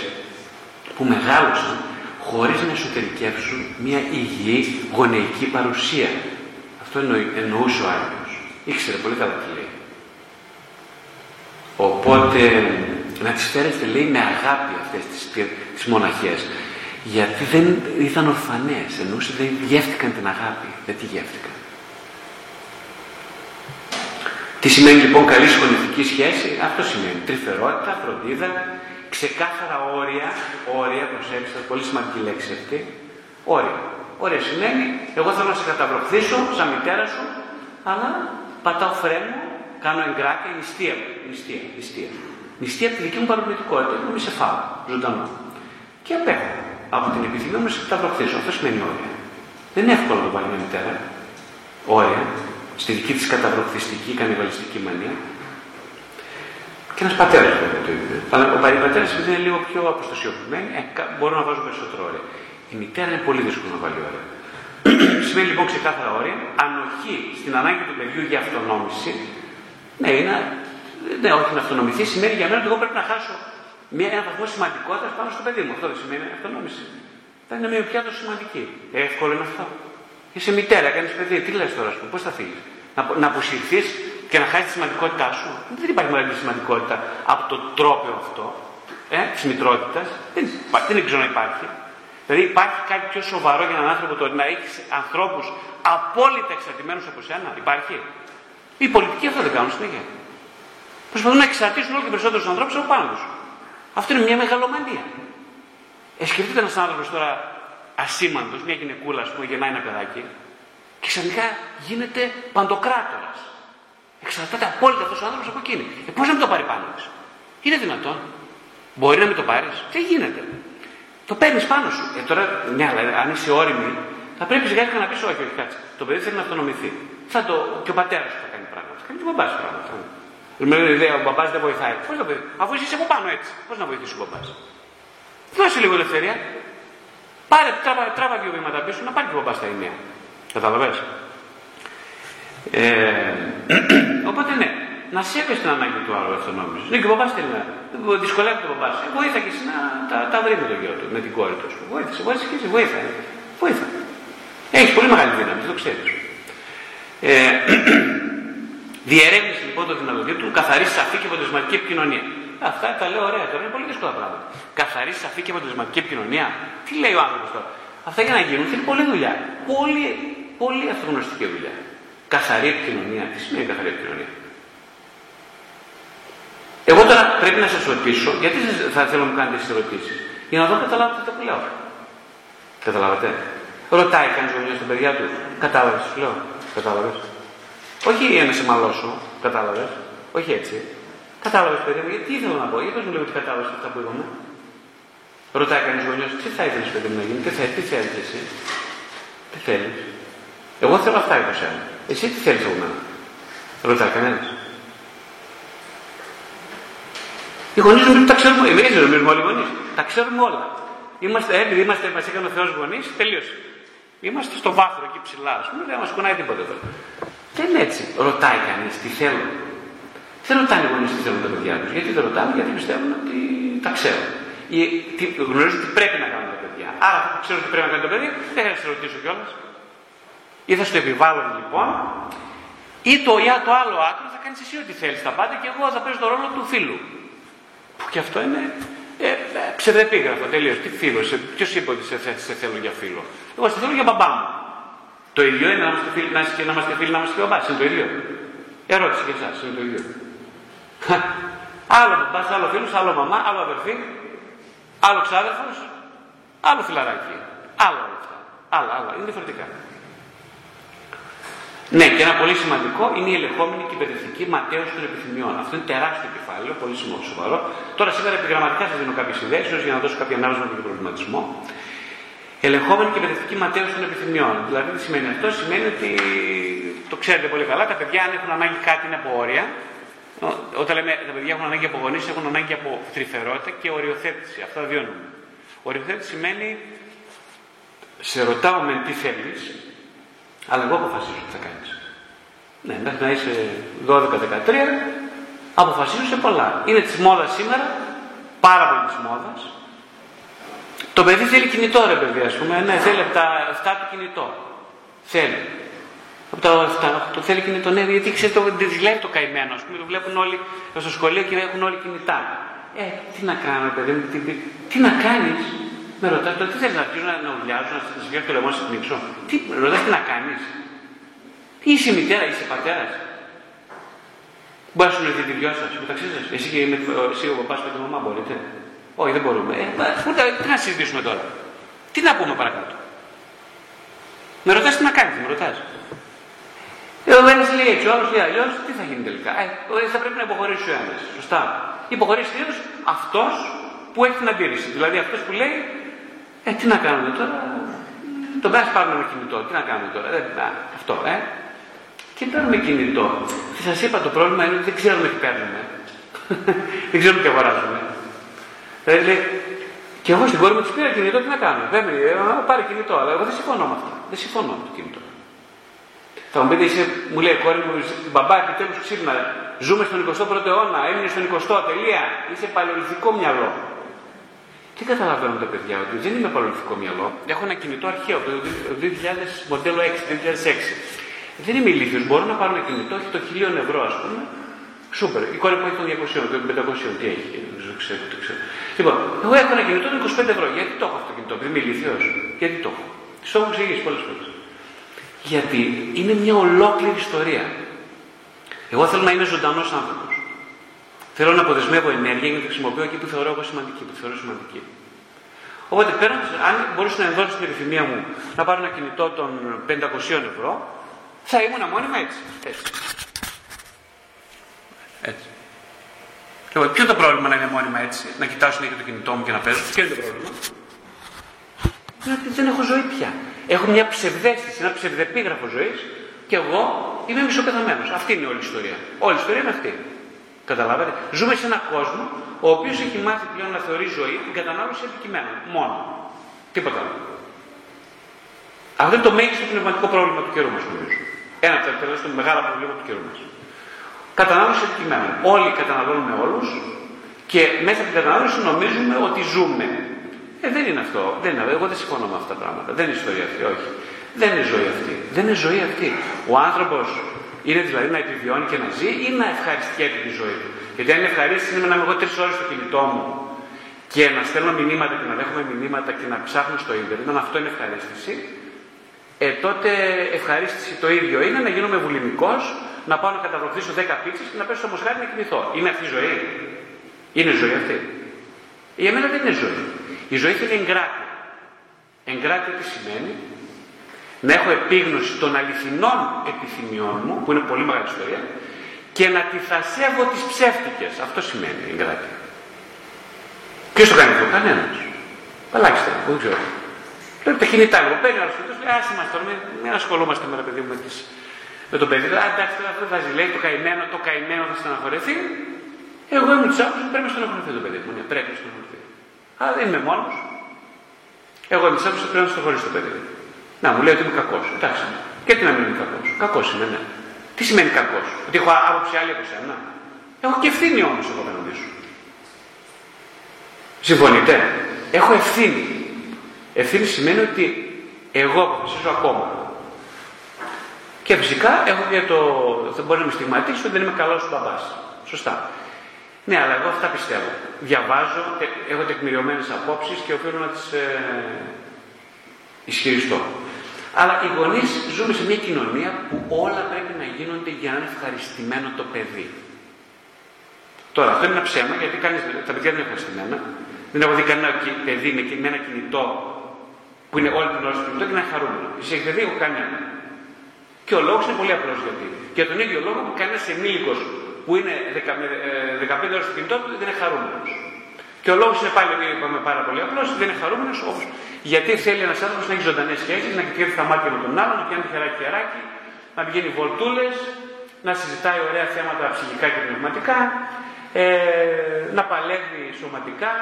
που μεγάλωσαν χωρίς να εσωτερικεύσουν μια υγιή γονεϊκή παρουσία. Αυτό εννοούσε ο Άγιος. Ήξερε πολύ καλά τι λέει. Οπότε να τις φέρετε λέει με αγάπη αυτές τις, τις μοναχές γιατί δεν ήταν ορφανές εννοούσε δεν γεύτηκαν την αγάπη δεν τη γεύτηκαν; Τι σημαίνει λοιπόν καλή σχολητική σχέση; Αυτό σημαίνει τρυφερότητα, φροντίδα ξεκάθαρα όρια όρια προσέξτε πολύ σημαντική λέξη αυτή όρια όρια σημαίνει εγώ θέλω να σε καταβροχθήσω σαν μητέρα σου αλλά πατάω φρένο κάνω εγκράκια νηστεία νηστεία, νηστεία. Νηστεία από τη δική μου παραπληκτικότητα, να μην σε φάω, ζωντανό. Και απέχω από την επιθυμία μου να σε καταβροχθήσω. Αυτό σημαίνει όρια. Δεν είναι εύκολο να το βάλει μια μητέρα. Όρια. Στη δική της καταβροχθιστική, κανιβαλιστική μανία. Και ένας πατέρας βέβαια το ίδιο. Αλλά ο πατέρας επειδή είναι λίγο πιο αποστασιοποιημένοι, ε, μπορώ να βάζω περισσότερο όρια. Η μητέρα είναι πολύ δύσκολο να βάλει όρια. <coughs> Σημαίνει λοιπόν ξεκάθαρα όρια, ανοχή στην ανάγκη του παιδιού για αυτονόμηση. Ναι, είναι ναι, όχι να αυτονομηθεί σημαίνει για μένα ότι εγώ πρέπει να χάσω μια, ένα βαθμό σημαντικότητας πάνω στο παιδί μου. Αυτό δεν σημαίνει αυτονόμηση. Θα είναι μια πιάτο σημαντική. Εύκολο είναι αυτό. Είσαι μητέρα, κάνεις παιδί, τι λες τώρα, πώς θα φύγεις; Να, να αποσυρθείς και να χάσεις τη σημαντικότητά σου; Δεν υπάρχει μεγάλη σημαντικότητα από το τρόπο αυτό ε, της μητρότητας. Δεν, δεν ξέρω να υπάρχει. Δηλαδή υπάρχει κάτι πιο σοβαρό για έναν άνθρωπο το να έχεις ανθρώπους απόλυτα εξαρτημένους από σένα; Υπάρχει; Οι πολιτικοί αυτό δεν κάνουν συνέχεια. Προσπαθούν να εξαρτήσουν όλο και περισσότερους ανθρώπους από πάνω του. Αυτό είναι μια μεγαλομανία. Ε, σκεφτείτε ένας άνθρωπος τώρα ασήμαντος, μια γυναικούλα, ας πούμε, γεννάει ένα παιδάκι και ξαφνικά γίνεται παντοκράτορας. Εξαρτάται απόλυτα αυτός ο άνθρωπος από εκείνη. Ε, Πώς να μην το πάρει πάνω της; Είναι δυνατόν. Μπορεί να μην το πάρεις; Τι γίνεται; Το παίρνεις πάνω σου. Ε, τώρα, μια, δηλαδή, αν είσαι όρημη, θα πρέπει σιγά σιγά να πεις: Όχι, όχι, κάτσε. Το παιδί θέλει να αυτονομηθεί. Θα το, και ο πατέρας σου θα κάνει πράγματα. Θα κάνει και ο μπαμπάς πράγματα. Με ιδέα, ο μπαμπάς δεν βοηθάει. Πώς να βοηθήσει, αφού είσαι από πάνω έτσι. Πώς να βοηθήσει ο μπαμπάς; Δώσε λίγο ελευθερία. Πάρε, τράβα, τράβα δύο βήματα πίσω να πάρει και ο μπαμπά τα ενία. Καταλαβέ. Ε, <clears throat> οπότε ναι, να σέβεσαι την ανάγκη του άλλου αυτονόμηση. Ναι, και ο μπαμπά θέλει να. Δυσκολεύεται ο μπαμπά. Ε, βοήθα και εσύ να τα, τα βρει με τον γιο του, με την κόρη του. Βοήθησε, βοήθησε και εσύ, βοήθα. Βοήθα. Έχεις πολύ μεγάλη δύναμη, το ξέρεις. Ε, <clears throat> Διερεύνηση λοιπόν το δυνατοτήτων του, καθαρή, σαφή και αποτελεσματική επικοινωνία. Αυτά τα λέω ωραία τώρα, είναι πολύ δύσκολα πράγματα. Καθαρή, σαφή και αποτελεσματική επικοινωνία. Τι λέει ο άνθρωπος τώρα; Αυτά για να γίνουν θέλει πολλή δουλειά. Πολύ, πολύ αυτογνωστική δουλειά. Καθαρή επικοινωνία. Τι σημαίνει καθαρή επικοινωνία; Εγώ τώρα πρέπει να σας ρωτήσω, γιατί θα θέλω να μου κάνετε τις ερωτήσεις; Για να δω καταλάβετε το που λέω. Καταλάβατε; Ρωτάει κανείς γονιός στα παιδιά του. Κατάλαβες τι λέω; Κατάλαβες; Όχι για να σε μαλώσω, κατάλαβες; Όχι έτσι. Κατάλαβες, παιδί μου, γιατί ήθελα να πω, γιατί μου λέω ότι κατάλαβες αυτά που είπαμε. Ρωτάει κανείς γονιός, τι θα ήθελες, παιδί μου, να γίνει, τι θέλεις, τι θέλεις εσύ; Τι θέλεις; Εγώ θέλω αυτά για σένα. Εσύ τι θέλεις από μένα; Ρωτάει κανένας. Οι γονείς νομίζω τα ξέρουμε. Εμείς δεν νομίζουμε όλοι οι γονείς. Τα ξέρουμε όλα. Είμαστε, επειδή είμαστε, μας έκανε ο Θεός γονείς, τελείωσε. Είμαστε στο βάθρο εκεί ψηλά. Α πούμε, δεν μας κουνάει τίποτα τώρα. Δεν είναι έτσι. Ρωτάει κανείς τι θέλω; Δεν ρωτάνε οι γονεί τι θέλουν τα παιδιά τους. Γιατί δεν ρωτάνε, γιατί πιστεύουν ότι τα ξέρουν. Ή τι, γνωρίζουν τι πρέπει να κάνουν τα παιδιά. Άρα, αφού ξέρουν τι πρέπει να κάνουν τα παιδιά, δεν χρειάζεται να σε ρωτήσω κιόλας. Ή θα στο επιβάλλουν λοιπόν, ή το, ή το άλλο άτομο θα κάνεις εσύ ό,τι θέλεις τα πάντα και εγώ θα παίζω το ρόλο του φίλου. Που και αυτό είναι ε, ε, ψευδεπίγραφο τελείως. Τι φίλο, ποιος είπε ότι σε, σε, θέλω για φίλο. Εγώ σε θέλω για μπαμπά μου. Το ίδιο είναι να είμαστε φίλοι, να, και να είμαστε φίλοι, να είμαστε και μπαμπάς. Είναι το ίδιο. Ερώτηση για εσάς, είναι το ίδιο. Άλλο μπαμπά, άλλο φίλος, άλλο μαμά, άλλο αδερφή, άλλο ξάδερφος, άλλο φιλαράκι. Άλλο όλα αυτά. Άλλα, άλλα. Είναι διαφορετικά. Ναι, και ένα πολύ σημαντικό είναι η ελεγχόμενη κυβερνητική ματέωση των επιθυμιών. Αυτό είναι τεράστιο κεφάλαιο, πολύ σοβαρό. Τώρα σήμερα επιγραμματικά σας δίνω κάποιες ιδέες, για να δώσω κάποια ανάλυση για τον προβληματισμό. Ελεγχόμενη κυβερνητική ματέωση των επιθυμιών. Δηλαδή, τι σημαίνει αυτό, σημαίνει ότι το ξέρετε πολύ καλά, τα παιδιά αν έχουν ανάγκη κάτι είναι από όρια. Όταν λέμε τα παιδιά έχουν ανάγκη από γονείς, έχουν ανάγκη από τρυφερότητα και οριοθέτηση. Αυτά δύο νούμερα. Οριοθέτηση σημαίνει σε ρωτάω με τι θέλεις, αλλά εγώ αποφασίζω τι θα κάνεις. Ναι, μέχρι να είσαι 12-13, αποφασίζω σε πολλά. Είναι της μόδας σήμερα, πάρα πολύ της μόδας. Το παιδί θέλει κινητό, ρε παιδί, ας πούμε. Ναι, θέλει από τα 7 του κινητό. Θέλει. Από τα 7, το θέλει κινητό. Ναι, γιατί ξέρεις, το ζηλεύει το καημένο. Α πούμε, το βλέπουν όλοι στο σχολείο και έχουν όλοι κινητά. Ε, τι να κάνω, παιδί μου, τι, τι, τι να κάνεις; Με ρωτάει το τι θέλεις να αρχίσω να, να ουλιάζω, να σφιάξω το λαιμό να πνίξω. Τι, ρωτάς τι να κάνεις; Είσαι μητέρα, είσαι πατέρας. Μπορείς να σου λέει τη δυο σα μεταξύ σα. Εσύ και με, εσύ ο παπάς και τη μαμά μπορείτε. Όχι, δεν μπορούμε. Ε, τι να συζητήσουμε τώρα; Τι να πούμε παρακάτω; Με ρωτάς τι να κάνεις, με ρωτάς. Ε, ο ένα λέει έτσι, ο άλλος λέει αλλιώς, τι θα γίνει τελικά; Ε, θα πρέπει να υποχωρήσει ο ένας. Σωστά. Υποχωρήσει κυρίω αυτός που έχει την αντίρρηση. Δηλαδή αυτός που λέει ε, τι να κάνουμε τώρα; Το πέρα πάρουμε με κινητό. Τι να κάνουμε τώρα; Ε, α, αυτό, ε. Τι παίρνουμε κινητό. Σας είπα το πρόβλημα είναι ότι δεν ξέρουμε τι παίρνουμε. <laughs> δεν ξέρουμε τι αγοράζουμε. Δηλαδή λέει, και εγώ στην κόρη μου της πήρα κινητό, τι να κάνω; Δεν με πάρει κινητό, αλλά εγώ δεν συμφωνώ με αυτά. Δεν συμφωνώ με το κινητό. Θα μου πείτε, είσαι, μου λέει κόρη μου, μπαμπά, επιτέλους ξύπνα. Ζούμε στον 21ο αιώνα, έμεινε στον 20ο, τελεία. Είσαι παλαιολιθικό μυαλό. Τι καταλαβαίνουν τα παιδιά, ότι δεν είμαι παλαιολιθικό μυαλό. Έχω ένα κινητό αρχαίο, το 2000, μοντέλο 6, 2006. Δεν είμαι ηλίθιος. Μπορώ να πάρω ένα κινητό, έχει το 1000 ευρώ, ας πούμε. Σούπερ. Η κόρη μου έχει το 200, το 500, τι έχει, δεν ξέρω, το ξέρω. Λοιπόν, εγώ έχω ένα κινητό 25 ευρώ. Γιατί το έχω αυτό το κινητό, επειδή είμαι ηλίθιος; Γιατί το έχω. Στο έχω εξηγήσει πολλές φορές. Γιατί είναι μια ολόκληρη ιστορία. Εγώ θέλω να είμαι ζωντανός άνθρωπος. Θέλω να αποδεσμεύω ενέργεια για να τη χρησιμοποιώ εκεί που θεωρώ εγώ σημαντική, που θεωρώ σημαντική. Οπότε παίρνω, αν μπορούσα να ενδώσω την επιθυμία μου να πάρω ένα κινητό των 500 ευρώ, θα ήμουν μόνιμα έτσι. Έτσι. έτσι. Λοιπόν, ποιο είναι το πρόβλημα να είναι μόνιμα έτσι, να κοιτάω συνέχεια το κινητό μου και να παίζω, ποιο είναι το πρόβλημα; Γιατί δεν έχω ζωή πια. Έχω μια ψευδέστηση, ένα ψευδεπίγραφο ζωής και εγώ είμαι μισοπεθαμένο. Αυτή είναι όλη η ιστορία. Όλη η ιστορία είναι αυτή. Καταλάβατε; Ζούμε σε έναν κόσμο ο οποίος έχει μάθει πλέον να θεωρεί ζωή την κατανάλωση αντικειμένων. Μόνο. Τίποτα άλλο. Αυτό είναι το μέγιστο πνευματικό πρόβλημα του καιρού μας, νομίζω. Ένα από τα τελευταία μεγάλα προβλήματα του καιρού μας. Κατανάλωση αντικειμένων. Όλοι καταναλώνουμε όλους και μέσα από την κατανάλωση νομίζουμε ότι ζούμε. Ε, δεν είναι αυτό. Δεν είναι, εγώ δεν συμφωνώ με αυτά τα πράγματα. Δεν είναι ιστορία αυτή, όχι. Δεν είναι ζωή αυτή. Δεν είναι ζωή αυτή. Ο άνθρωπος είναι δηλαδή να επιβιώνει και να ζει ή να ευχαριστιέται τη ζωή του. Γιατί αν είναι ευχαρίστηση είναι να είμαι εγώ τρεις ώρες στο κινητό μου και να στέλνω μηνύματα και να δέχομαι μηνύματα και να ψάχνω στο ίντερνετ, αν αυτό είναι ευχαρίστηση, ε, τότε ευχαρίστηση το ίδιο είναι να γίνομαι βουλημικός, να πάω να καταδοθήσω 10 πίτσες και να πέσω στο μοσχάρι να κοιμηθώ. Είναι αυτή η ζωή; Είναι ζωή αυτή; Για μένα δεν είναι ζωή. Η ζωή θέλει εγκράτεια. Εγκράτεια τι σημαίνει, να έχω επίγνωση των αληθινών επιθυμιών μου, που είναι πολύ μεγάλη ιστορία, και να τη θα σέβω τις ψεύτικες. Αυτό σημαίνει εγκράτεια. Ποιος το κάνει αυτό, κανένας. Ελάχιστα, δεν ξέρω. Λέει τα κινητά λίγο, παίρνει ο άνθρωπο, λέει άσε μας τώρα, μην ασχολούμαστε με, παιδί μου, με, τις, με τον παιδί. Α, εντάξει, τώρα αυτό θα ζει, λέει το καημένο, το καημένο θα στεναχωρεθεί. Εγώ είμαι της άποψης πρέπει να στεναχωρεθεί το παιδί μου. Ναι, πρέπει να στεναχωρεθεί. Αλλά δεν είμαι μόνος. Εγώ είμαι τη άποψη πρέπει να στεναχωρήσει το παιδί μου. Να μου λέει ότι είμαι κακός. Εντάξει. Γιατί να μην είμαι κακός. Κακός είμαι, ναι. Τι σημαίνει κακός; Ότι έχω άποψη άλλη από σένα. Έχω και ευθύνη όμως εγώ απέναντί σου. Συμφωνείτε; Έχω ευθύνη. Ευθύνη σημαίνει ότι εγώ αποφασίζω ακόμα. Και φυσικά έχω και το. Θα μπορεί να με στιγματίσει ότι δεν είμαι καλός μπαμπάς. Σωστά. Ναι, αλλά εγώ αυτά πιστεύω. Διαβάζω, έχω τεκμηριωμένες απόψεις και οφείλω να τις ε, ισχυριστώ. Αλλά οι γονείς ζούμε σε μια κοινωνία που όλα πρέπει να γίνονται για να είναι ευχαριστημένο το παιδί. Τώρα, αυτό είναι ένα ψέμα γιατί κανείς, τα παιδιά δεν είναι ευχαριστημένα. Δεν έχω δει κανένα παιδί με, ένα κινητό που είναι όλη την ώρα στο κινητό και να είναι χαρούμενο. Εσύ έχετε δει, έχω κανένα. Και ο λόγος είναι πολύ απλός γιατί. Για τον ίδιο λόγο που κανένας ενήλικο που είναι 15 ώρες στο κινητό του δεν είναι χαρούμενος. Και ο λόγος είναι πάλι, είπαμε πάρα πολύ απλό, δεν είναι χαρούμενος όπω γιατί θέλει ένας άνθρωπος να έχει ζωντανές σχέσεις, να κοιτάξει τα μάτια με τον άλλον, να πιάνει χεράκι χεράκι, να πηγαίνει βολτούλες, να συζητάει ωραία θέματα ψυχικά και πνευματικά, ε, να παλεύει σωματικά,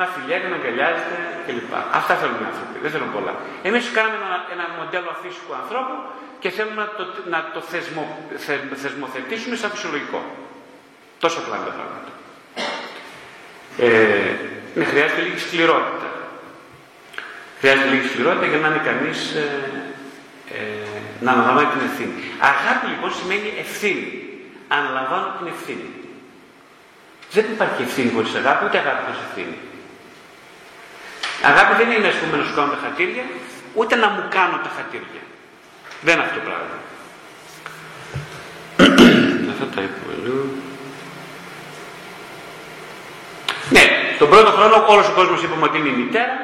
να φιλιέται, να αγκαλιάζεται κλπ. Αυτά θέλουν οι άνθρωποι, δεν θέλουν πολλά. Εμείς κάναμε ένα, ένα μοντέλο αφύσικου ανθρώπου και θέλουμε να το, να το θεσμο, θεσμοθετήσουμε σαν φυσιολογικό. Τόσο απλά είναι τα πράγματα. Ε, ναι, χρειάζεται λίγη σκληρότητα. Χρειάζεται λίγη σκληρότητα για να είναι κανείς ε, ε, να αναλαμβάνει την ευθύνη. Αγάπη λοιπόν σημαίνει ευθύνη. Αναλαμβάνω την ευθύνη. Δεν υπάρχει ευθύνη χωρίς αγάπη, ούτε αγάπη χωρίς ευθύνη. Αγάπη δεν είναι ας πούμε να σου κάνω τα χατήρια, ούτε να μου κάνω τα χατήρια. Δεν είναι αυτό το πράγμα. <clears throat> Αυτό τα είπα Ναι, τον πρώτο χρόνο όλος ο κόσμος είπαμε ότι είναι η μητέρα.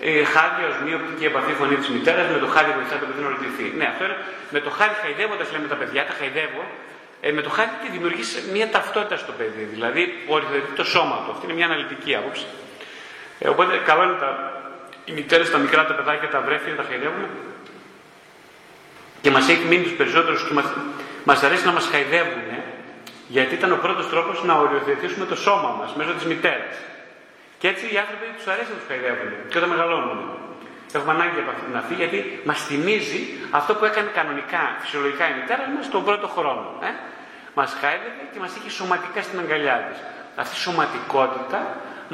Ε, χάδι ως μία οπτική επαφή φωνή της μητέρας, με το χάδι βοηθά το παιδί να ρωτηθεί. Ναι, αυτό είναι με το χάδι χαϊδεύοντας, λέμε τα παιδιά, τα χαϊδεύω. Ε, με το χάδι και δημιουργείς μια ταυτότητα στο παιδί. Δηλαδή, οριοθετεί το σώμα του. Αυτή είναι μια αναλυτική άποψη. Ε, οπότε, καλό είναι τα, οι μητέρες, τα μικρά τα παιδάκια, τα βρέφη να τα χαϊδεύουμε. Και μας έχει μείνει τους περισσότερους και μας αρέσει να μας χαϊδεύουν. Ε, γιατί ήταν ο πρώτος τρόπος να οριοθετήσουμε το σώμα μας μέσω της μητέρας. Και έτσι οι άνθρωποι τους αρέσει να τους χαϊδεύουν και όταν μεγαλώνουν. Έχουμε ανάγκη από αυτή την αφή γιατί μας θυμίζει αυτό που έκανε κανονικά, φυσιολογικά η μητέρα μας τον πρώτο χρόνο. Ε; Μας χάιδευε και μας είχε σωματικά στην αγκαλιά της. Αυτή η σωματικότητα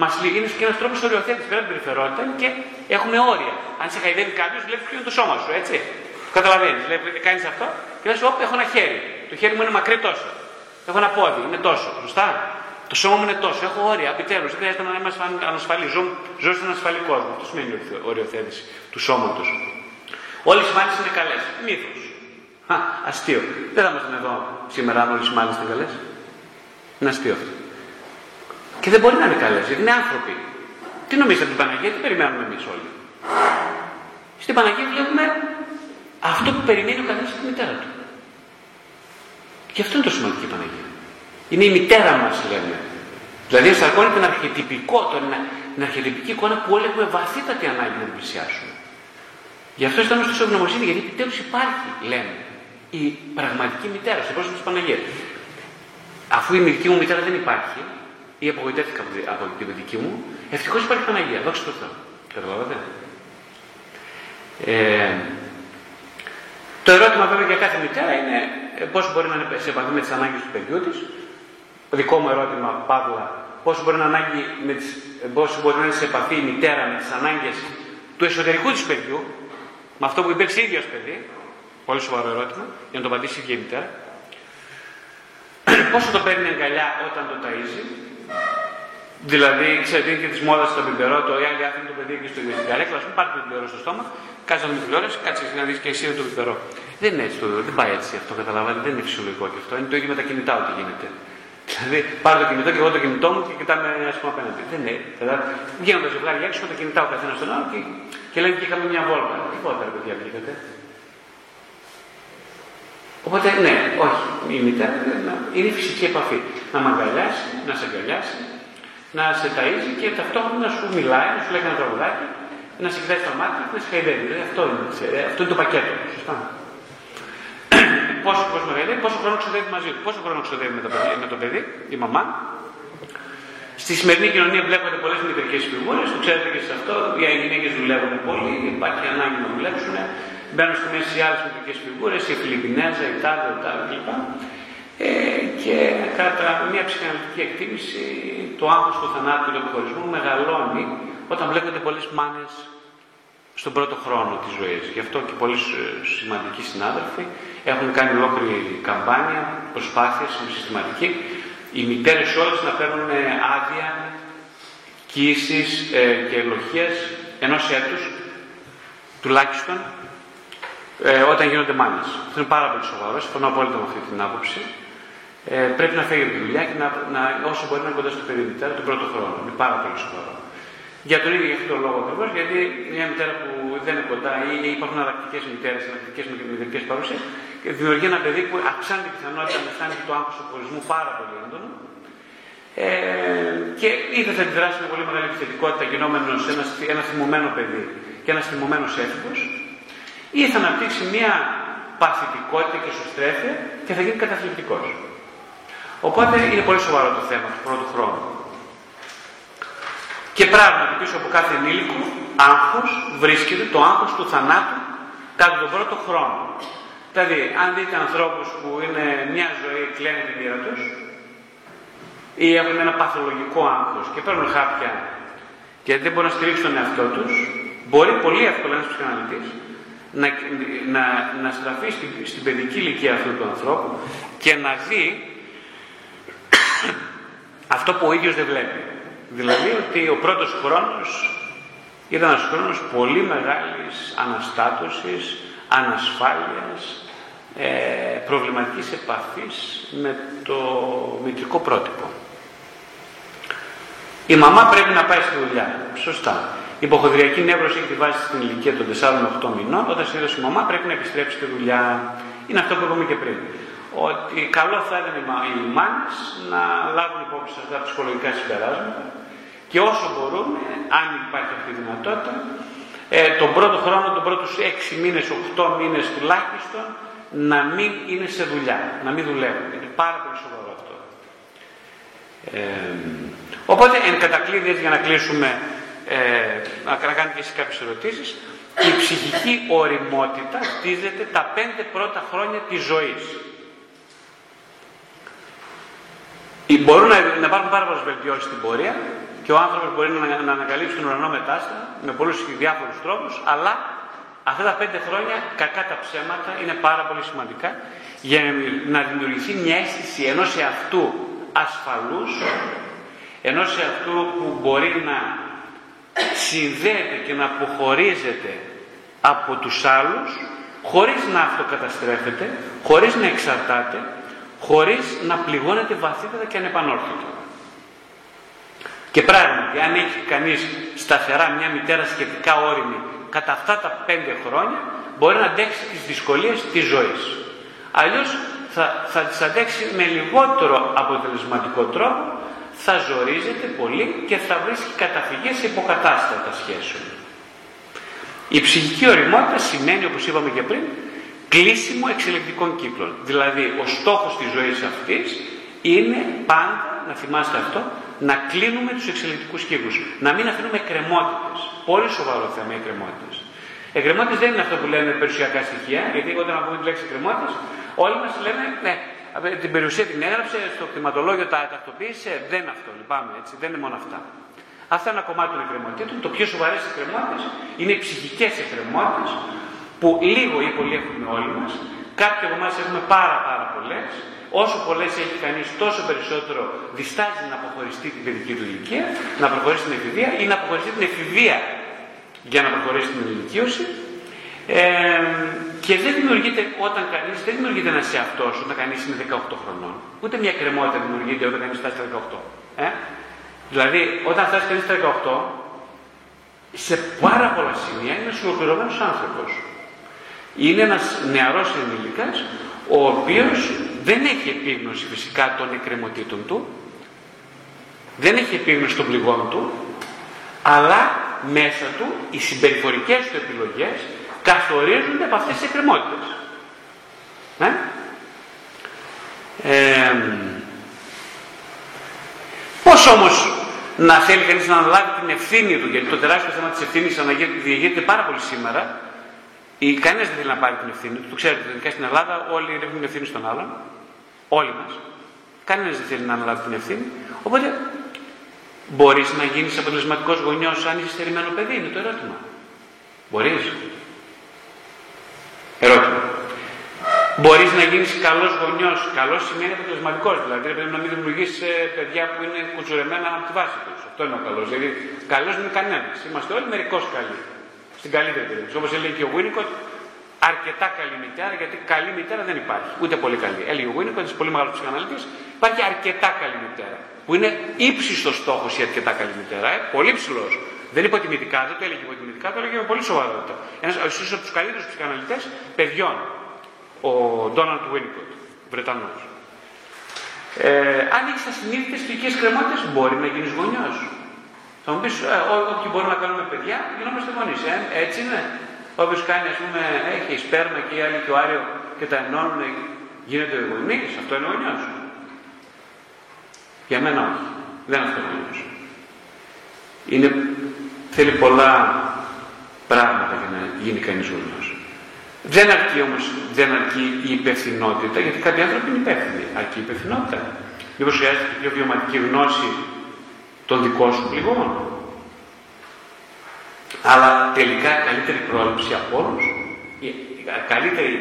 μας είναι και ένας τρόπος οριοθέτησης πέρα την περιφερότητα και έχουμε όρια. Αν σε χαϊδεύει κάποιος, λέει ποιο είναι το σώμα σου, έτσι. Καταλαβαίνεις. Κάνεις αυτό και λες: Όπ, έχω ένα χέρι. Το χέρι μου είναι μακρύ τόσο. Έχω ένα πόδι, είναι τόσο. Σωστά. Το σώμα μου είναι τόσο. Έχω όρια, επιτέλους. Δεν χρειάζεται να είμαι ανασφαλή. Ζω, ζω σε έναν ασφαλή κόσμο. Αυτό σημαίνει οριοθέτηση του σώματος. Όλες οι μάλιστα είναι καλές. Μύθος. Αστείο. Δεν θα ήμασταν εδώ σήμερα αν όλες οι μάλιστα είναι καλές. Είναι αστείο αυτό. Και δεν μπορεί να είναι καλές, γιατί είναι άνθρωποι. Τι νομίζετε από την Παναγία, τι περιμένουμε εμείς όλοι; Στην Παναγία βλέπουμε αυτό που περιμένει ο καθένας από τη μητέρα του. Και αυτό είναι το σημαντικό η Παναγία. Είναι η μητέρα μας, λέμε. Δηλαδή, ενσαρκώνει την αρχιτυπικό, την αρχιτυπική εικόνα που όλοι έχουμε βαθύτατη ανάγκη να την πλησιάσουμε. Γι' αυτό αισθάνομαι τόσο ευγνωμοσύνη, γιατί επιτέλους υπάρχει, λέμε, η πραγματική μητέρα, στο πρόσωπο της Παναγίας. Αφού η δική μου μητέρα δεν υπάρχει, ή απογοητεύτηκα από την δική μου, ευτυχώς υπάρχει Παναγία. Δόξα τω Θεώ. Καταλαβαίνετε. Ε, το ερώτημα βέβαια για κάθε μητέρα είναι ε, πώς μπορεί να είναι σε επαφή με τις ανάγκες του παιδιού της. Δικό μου ερώτημα, Παύλα, πώς μπορεί, να ανάγκη με τις, πώς μπορεί να είναι σε επαφή η μητέρα με τις ανάγκες του εσωτερικού της παιδιού, με αυτό που υπήρξε ίδιο παιδί. Πολύ σοβαρό ερώτημα, για να το απαντήσει η ίδια η μητέρα. <clears throat> Πόσο το παίρνει αγκαλιά όταν το ταΐζει, Δηλαδή, ξέρετε, και τη μόδα στο πιπερό, το οι άλλοι άνθρωποι το παιδί και στο στην καρέκλα, ας πούμε, πάρει το πιπερό στο στόμα, κάτσε να μην τηλεόραση, κάτσε να δεις και εσύ το πιπερό. Δεν είναι έτσι, το, δεν πάει έτσι αυτό, καταλαβαίνετε, δεν είναι φυσιολογικό και αυτό. Είναι το ίδιο με τα κινητά ό,τι γίνεται. Δηλαδή, πάρω το κινητό και εγώ το κινητό μου και κοιτάμε ας πούμε απέναντι. Δεν είναι. Δηλαδή, βγαίνουν τα ζευγάρια έξω με τα κινητά ο καθένας στον άλλο και, και λένε και είχαμε μια βόλτα. Τίποτα ρε παιδιά βγήκατε. Οπότε ναι, όχι, η μητέρα είναι φυσική επαφή. Να με αγκαλιάσει, να σε αγκαλιάσει, να σε ταΐζει και ταυτόχρονα να σου μιλάει, να σου λέει ένα τραγουδάκι, να σε κοιτάει στα μάτια και να σε χαϊδεύει. Δηλαδή, αυτό, είναι, αυτό είναι το πακέτο. Σωστά. <clears throat> πόσο χρόνο μεγαλύτερο, πόσο χρόνο ξοδεύει μαζί του. Πόσο χρόνο ξοδεύει με το παιδί, με το παιδί η μαμά. Στη σημερινή κοινωνία βλέπετε πολλές μητρικές φιγούρες, το ξέρετε και σε αυτό. Οι γυναίκες δουλεύουν πολύ, υπάρχει ανάγκη να δουλέψουν. Μπαίνουν στη μέση οι άλλες μητρικές φιγούρες, η Φιλιππινέζα, η Τάδε, η Τάδε κλπ. Ε, και κατά μια ψυχαναλυτική εκτίμηση το άγχος του θανάτου και του χωρισμού μεγαλώνει όταν βλέπετε πολλές μάνες στον πρώτο χρόνο της ζωής. Γι' αυτό και πολλοί σημαντικοί συνάδελφοι έχουν κάνει ολόκληρη καμπάνια, προσπάθειες συστηματική, οι μητέρες όλες να παίρνουν άδεια κοίησης ε, και ελοχίας ενός έτους τουλάχιστον ε, όταν γίνονται μάνες. Αυτό είναι πάρα πολύ σοβαρό, συμφωνώ απόλυτα με αυτή την άποψη. Ε, πρέπει να φύγει από τη δουλειά και να, να, όσο μπορεί να είναι κοντά στο παιδί μητέρα τον πρώτο χρόνο. Είναι πάρα πολύ σοβαρό. Για τον ίδιο για αυτόν τον λόγο ακριβώς, γιατί μια μητέρα που δεν είναι κοντά ή υπάρχουν αναλλακτικές μητέρες, αναλλακτικές με μητερικέ παρουσίε, δημιουργεί ένα παιδί που αυξάνει την πιθανότητα να φτάνει το άγχος του χωρισμού πάρα πολύ έντονο. Ε, και είτε θα αντιδράσει με πολύ μεγάλη επιθετικότητα γινόμενος ένας, ένα θυμωμένο παιδί και ένας θυμωμένος έφηβος, ή θα αναπτύξει μια παθητικότητα και σωστρέφεια και θα γίνει καταθλιπτικός. Οπότε είναι πολύ σοβαρό το θέμα του πρώτου χρόνου. Και πράγματι πίσω από κάθε ενήλικο άγχος βρίσκεται το άγχος του θανάτου κατά τον πρώτο χρόνο. Δηλαδή, αν δείτε ανθρώπους που είναι μια ζωή κλαίνουν τη μοίρα τους ή έχουν ένα παθολογικό άγχος και παίρνουν χάπια και δεν μπορούν να στηρίξουν τον εαυτό τους, μπορεί πολύ εύκολα ένας ψυχαναλυτής να, να, να στραφεί στην, στην παιδική ηλικία αυτού του ανθρώπου και να δει <coughs> αυτό που ο ίδιος δεν βλέπει. Δηλαδή ότι ο πρώτος χρόνος ήταν ένας χρόνος πολύ μεγάλης αναστάτωσης, ανασφάλειας, ε, προβληματικής επαφής με το μητρικό πρότυπο. Η μαμά πρέπει να πάει στη δουλειά. Σωστά. Η υποχοδριακή νεύρωση έχει τη βάση στην ηλικία των 4-8 μηνών. Όταν συνήθω η μαμά πρέπει να επιστρέψει στη δουλειά. Είναι αυτό που είπαμε και πριν ότι καλό θα ήταν οι μάνες να λάβουν υπόψη αυτά τα ψυχολογικά συμπεράσματα και όσο μπορούν, αν υπάρχει αυτή η δυνατότητα, ε, τον πρώτο χρόνο, τον πρώτους 6 μήνες, 8 μήνες τουλάχιστον, να μην είναι σε δουλειά, να μην δουλεύουν. Είναι πάρα πολύ σοβαρό αυτό. Ε, οπότε, εν κατακλείδη, για να κλείσουμε, ε, να κάνετε και εσείς κάποιες ερωτήσεις, η ψυχική οριμότητα χτίζεται τα πέντε πρώτα χρόνια της ζωής. Μπορούν να, να υπάρχουν πάρα πολλές βελτιώσεις στην πορεία και ο άνθρωπος μπορεί να, να ανακαλύψει τον ουρανό μετάστα με πολλούς διάφορους τρόπους, αλλά αυτά τα πέντε χρόνια, κακά τα ψέματα, είναι πάρα πολύ σημαντικά για να δημιουργηθεί μια αίσθηση ενός εαυτού ασφαλούς, ενός εαυτού που μπορεί να συνδέεται και να αποχωρίζεται από τους άλλους χωρίς να αυτοκαταστρέφεται, χωρίς να εξαρτάται, χωρίς να πληγώνεται βαθύτερα και ανεπανόρθωτα. Και πράγματι, αν έχει κανείς σταθερά μια μητέρα σχετικά όρημη κατά αυτά τα πέντε χρόνια, μπορεί να αντέξει τις δυσκολίες της ζωής. Αλλιώς θα, θα τις αντέξει με λιγότερο αποτελεσματικό τρόπο, θα ζορίζεται πολύ και θα βρίσκει καταφυγές σε υποκατάστατα σχέσεων. Η ψυχική οριμότητα σημαίνει, όπως είπαμε και πριν, κλείσιμο εξελικτικών κύκλων. Δηλαδή, ο στόχος της ζωής αυτής είναι πάντα, να θυμάστε αυτό, να κλείνουμε τους εξελικτικούς κύκλους. Να μην αφήνουμε κρεμότητες. Πολύ σοβαρό θέμα οι κρεμότητες. Εκκρεμότητες δεν είναι αυτό που λένε περιουσιακά στοιχεία, γιατί όταν ακούμε τη λέξη κρεμότητες, όλοι μας λένε, ναι, την περιουσία την έγραψε, στο κτηματολόγιο τα τακτοποίησε, δεν είναι αυτό, λυπάμαι, έτσι, δεν είναι μόνο αυτά. Αυτό είναι ένα κομμάτι των εκκρεμότητων. Το πιο σοβαρές εκκρεμότητες είναι οι ψυχικές εκκρεμότητες, που λίγο ή πολύ έχουμε όλοι μας, κάποιοι από εμάς έχουμε πάρα πάρα πολλές, όσο πολλές έχει κανείς τόσο περισσότερο διστάζει να αποχωριστεί την παιδική του ηλικία, να προχωρήσει την εφηβεία ή να αποχωριστεί την εφηβεία για να προχωρήσει την ηλικίωση ε, και δεν δημιουργείται όταν κανείς, δεν δημιουργείται ένας εαυτός όταν κανείς είναι 18 χρονών. Ούτε μια κρεμότητα δημιουργείται όταν κανείς φτάσει στα 18. Ε; Δηλαδή, όταν φτάσει κανείς στα 18, σε πάρα πολλά σημεία είναι ολοκληρωμένος άνθρωπος είναι ένας νεαρός ενήλικας ο οποίος δεν έχει επίγνωση φυσικά των εκκρεμωτήτων του, δεν έχει επίγνωση των πληγών του, αλλά μέσα του οι συμπεριφορικές του επιλογές καθορίζονται από αυτές τις εκκρεμότητες. Ναι; Ε, πώς όμως να θέλει κανείς να αναλάβει την ευθύνη του, γιατί το τεράστιο θέμα της ευθύνης διηγείται πάρα πολύ σήμερα, Κανένας δεν θέλει να πάρει την ευθύνη του. Το ξέρετε, ειδικά στην Ελλάδα όλοι ρίχνουν ευθύνη στον άλλον. Όλοι μας. Κανένας δεν θέλει να αναλάβει την ευθύνη. Οπότε μπορείς να γίνεις αποτελεσματικός γονιός αν είσαι στερημένο παιδί, είναι το ερώτημα. Μπορείς. Ερώτημα. Μπορείς να γίνεις καλός γονιός. Καλός σημαίνει αποτελεσματικός. Δηλαδή πρέπει να μην δημιουργήσει ε, παιδιά που είναι κουτσουρεμένα από τη βάση τους. Αυτό είναι ο καλός. Δηλαδή, καλός είναι κανένας. Είμαστε όλοι μερικώς καλοί. Στην καλύτερη περίπτωση. Όπως έλεγε και ο Βίνικοτ, αρκετά καλή μητέρα, γιατί καλή μητέρα δεν υπάρχει. Ούτε πολύ καλή. Έλεγε ο Βίνικοτ, ένα πολύ μεγάλος ψυχαναλυτής, υπάρχει αρκετά καλή μητέρα. Που είναι ύψιστος στόχος η αρκετά καλή μητέρα. Ε, πολύ ψηλός. Δεν είπε υποτιμητικά, δεν το έλεγε υποτιμητικά, το έλεγε με πολύ σοβαρότητα. Ένας από τους καλύτερους ψυχαναλυτές παιδιών ο Ντόναλτ Βίνικοτ, Βρετανός. Ε, αν έχει ασυνείδητε φυσικέ κρεμότητες, μπορεί να γίνεις γονιός. Θα μου πεις, ε, όποιοι μπορούμε να κάνουμε παιδιά, γινόμαστε γονείς. Ε, έτσι είναι. Όποιος κάνει, ας πούμε, έχει σπέρμα και οι άλλοι και ο Άριο και τα ενώνουν, γίνεται γονείς. Αυτό είναι γονιός. Για μένα όχι. Δεν είναι αυτό γονιός. Είναι, θέλει πολλά πράγματα για να γίνει κανείς γονιός. Δεν αρκεί όμως δεν αρκεί η υπευθυνότητα, γιατί κάποιοι άνθρωποι είναι υπεύθυνοι. Αρκεί η υπευθυνότητα. Μήπως χρειάζεται και πιο βιωματική γνώση των δικών σου πληγών. Αλλά τελικά καλύτερη πρόληψη από όλους, καλύτερη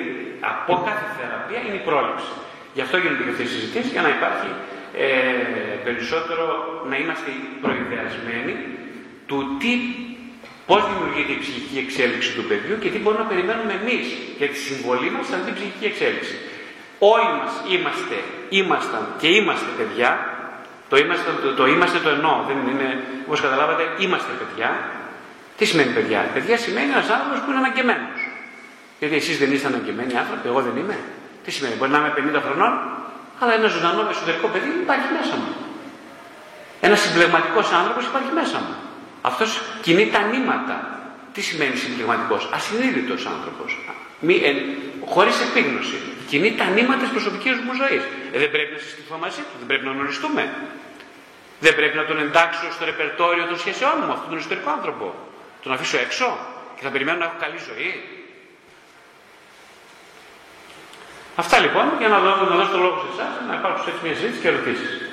από κάθε θεραπεία είναι η πρόληψη. Γι' αυτό γίνονται και αυτές οι συζητήσεις, για να υπάρχει ε, περισσότερο να είμαστε προειδεασμένοι του τι Πώς δημιουργείται η ψυχική εξέλιξη του παιδιού και τι μπορούμε να περιμένουμε εμείς για τη συμβολή μας σε αυτή την ψυχική εξέλιξη. Όλοι μας είμαστε, ήμασταν και είμαστε παιδιά. Το είμαστε το, το, είμαστε το εννοώ. Δεν είναι, όπως καταλάβατε, είμαστε παιδιά. Τι σημαίνει παιδιά; Παιδιά σημαίνει ένας άνθρωπος που είναι αναγκεμένο. Γιατί εσείς δεν είστε αναγκεμένοι άνθρωποι, εγώ δεν είμαι. Τι σημαίνει, μπορεί να είμαι 50 χρονών, αλλά ένα ζωντανό εσωτερικό παιδί υπάρχει μέσα μου. Ένας συμπλεγματικός άνθρωπος υπάρχει μέσα μου. Αυτός κινεί τα νήματα. Τι σημαίνει συμπληρωματικό, ασυνείδητος άνθρωπος. Ε, Χωρίς επίγνωση. Κινεί τα νήματα της προσωπικής μου ζωής. Ε, δεν πρέπει να συστηθώ μαζί του, δεν πρέπει να γνωριστούμε. Δεν πρέπει να τον εντάξω στο ρεπερτόριο των σχέσεών μου, αυτόν τον ιστορικό άνθρωπο. Τον αφήσω έξω και θα περιμένω να έχω καλή ζωή. Αυτά λοιπόν για να, δώσω, να δώσω το λόγο σε εσάς, να υπάρξουν έτσι μια συζήτηση και ερωτήσεις.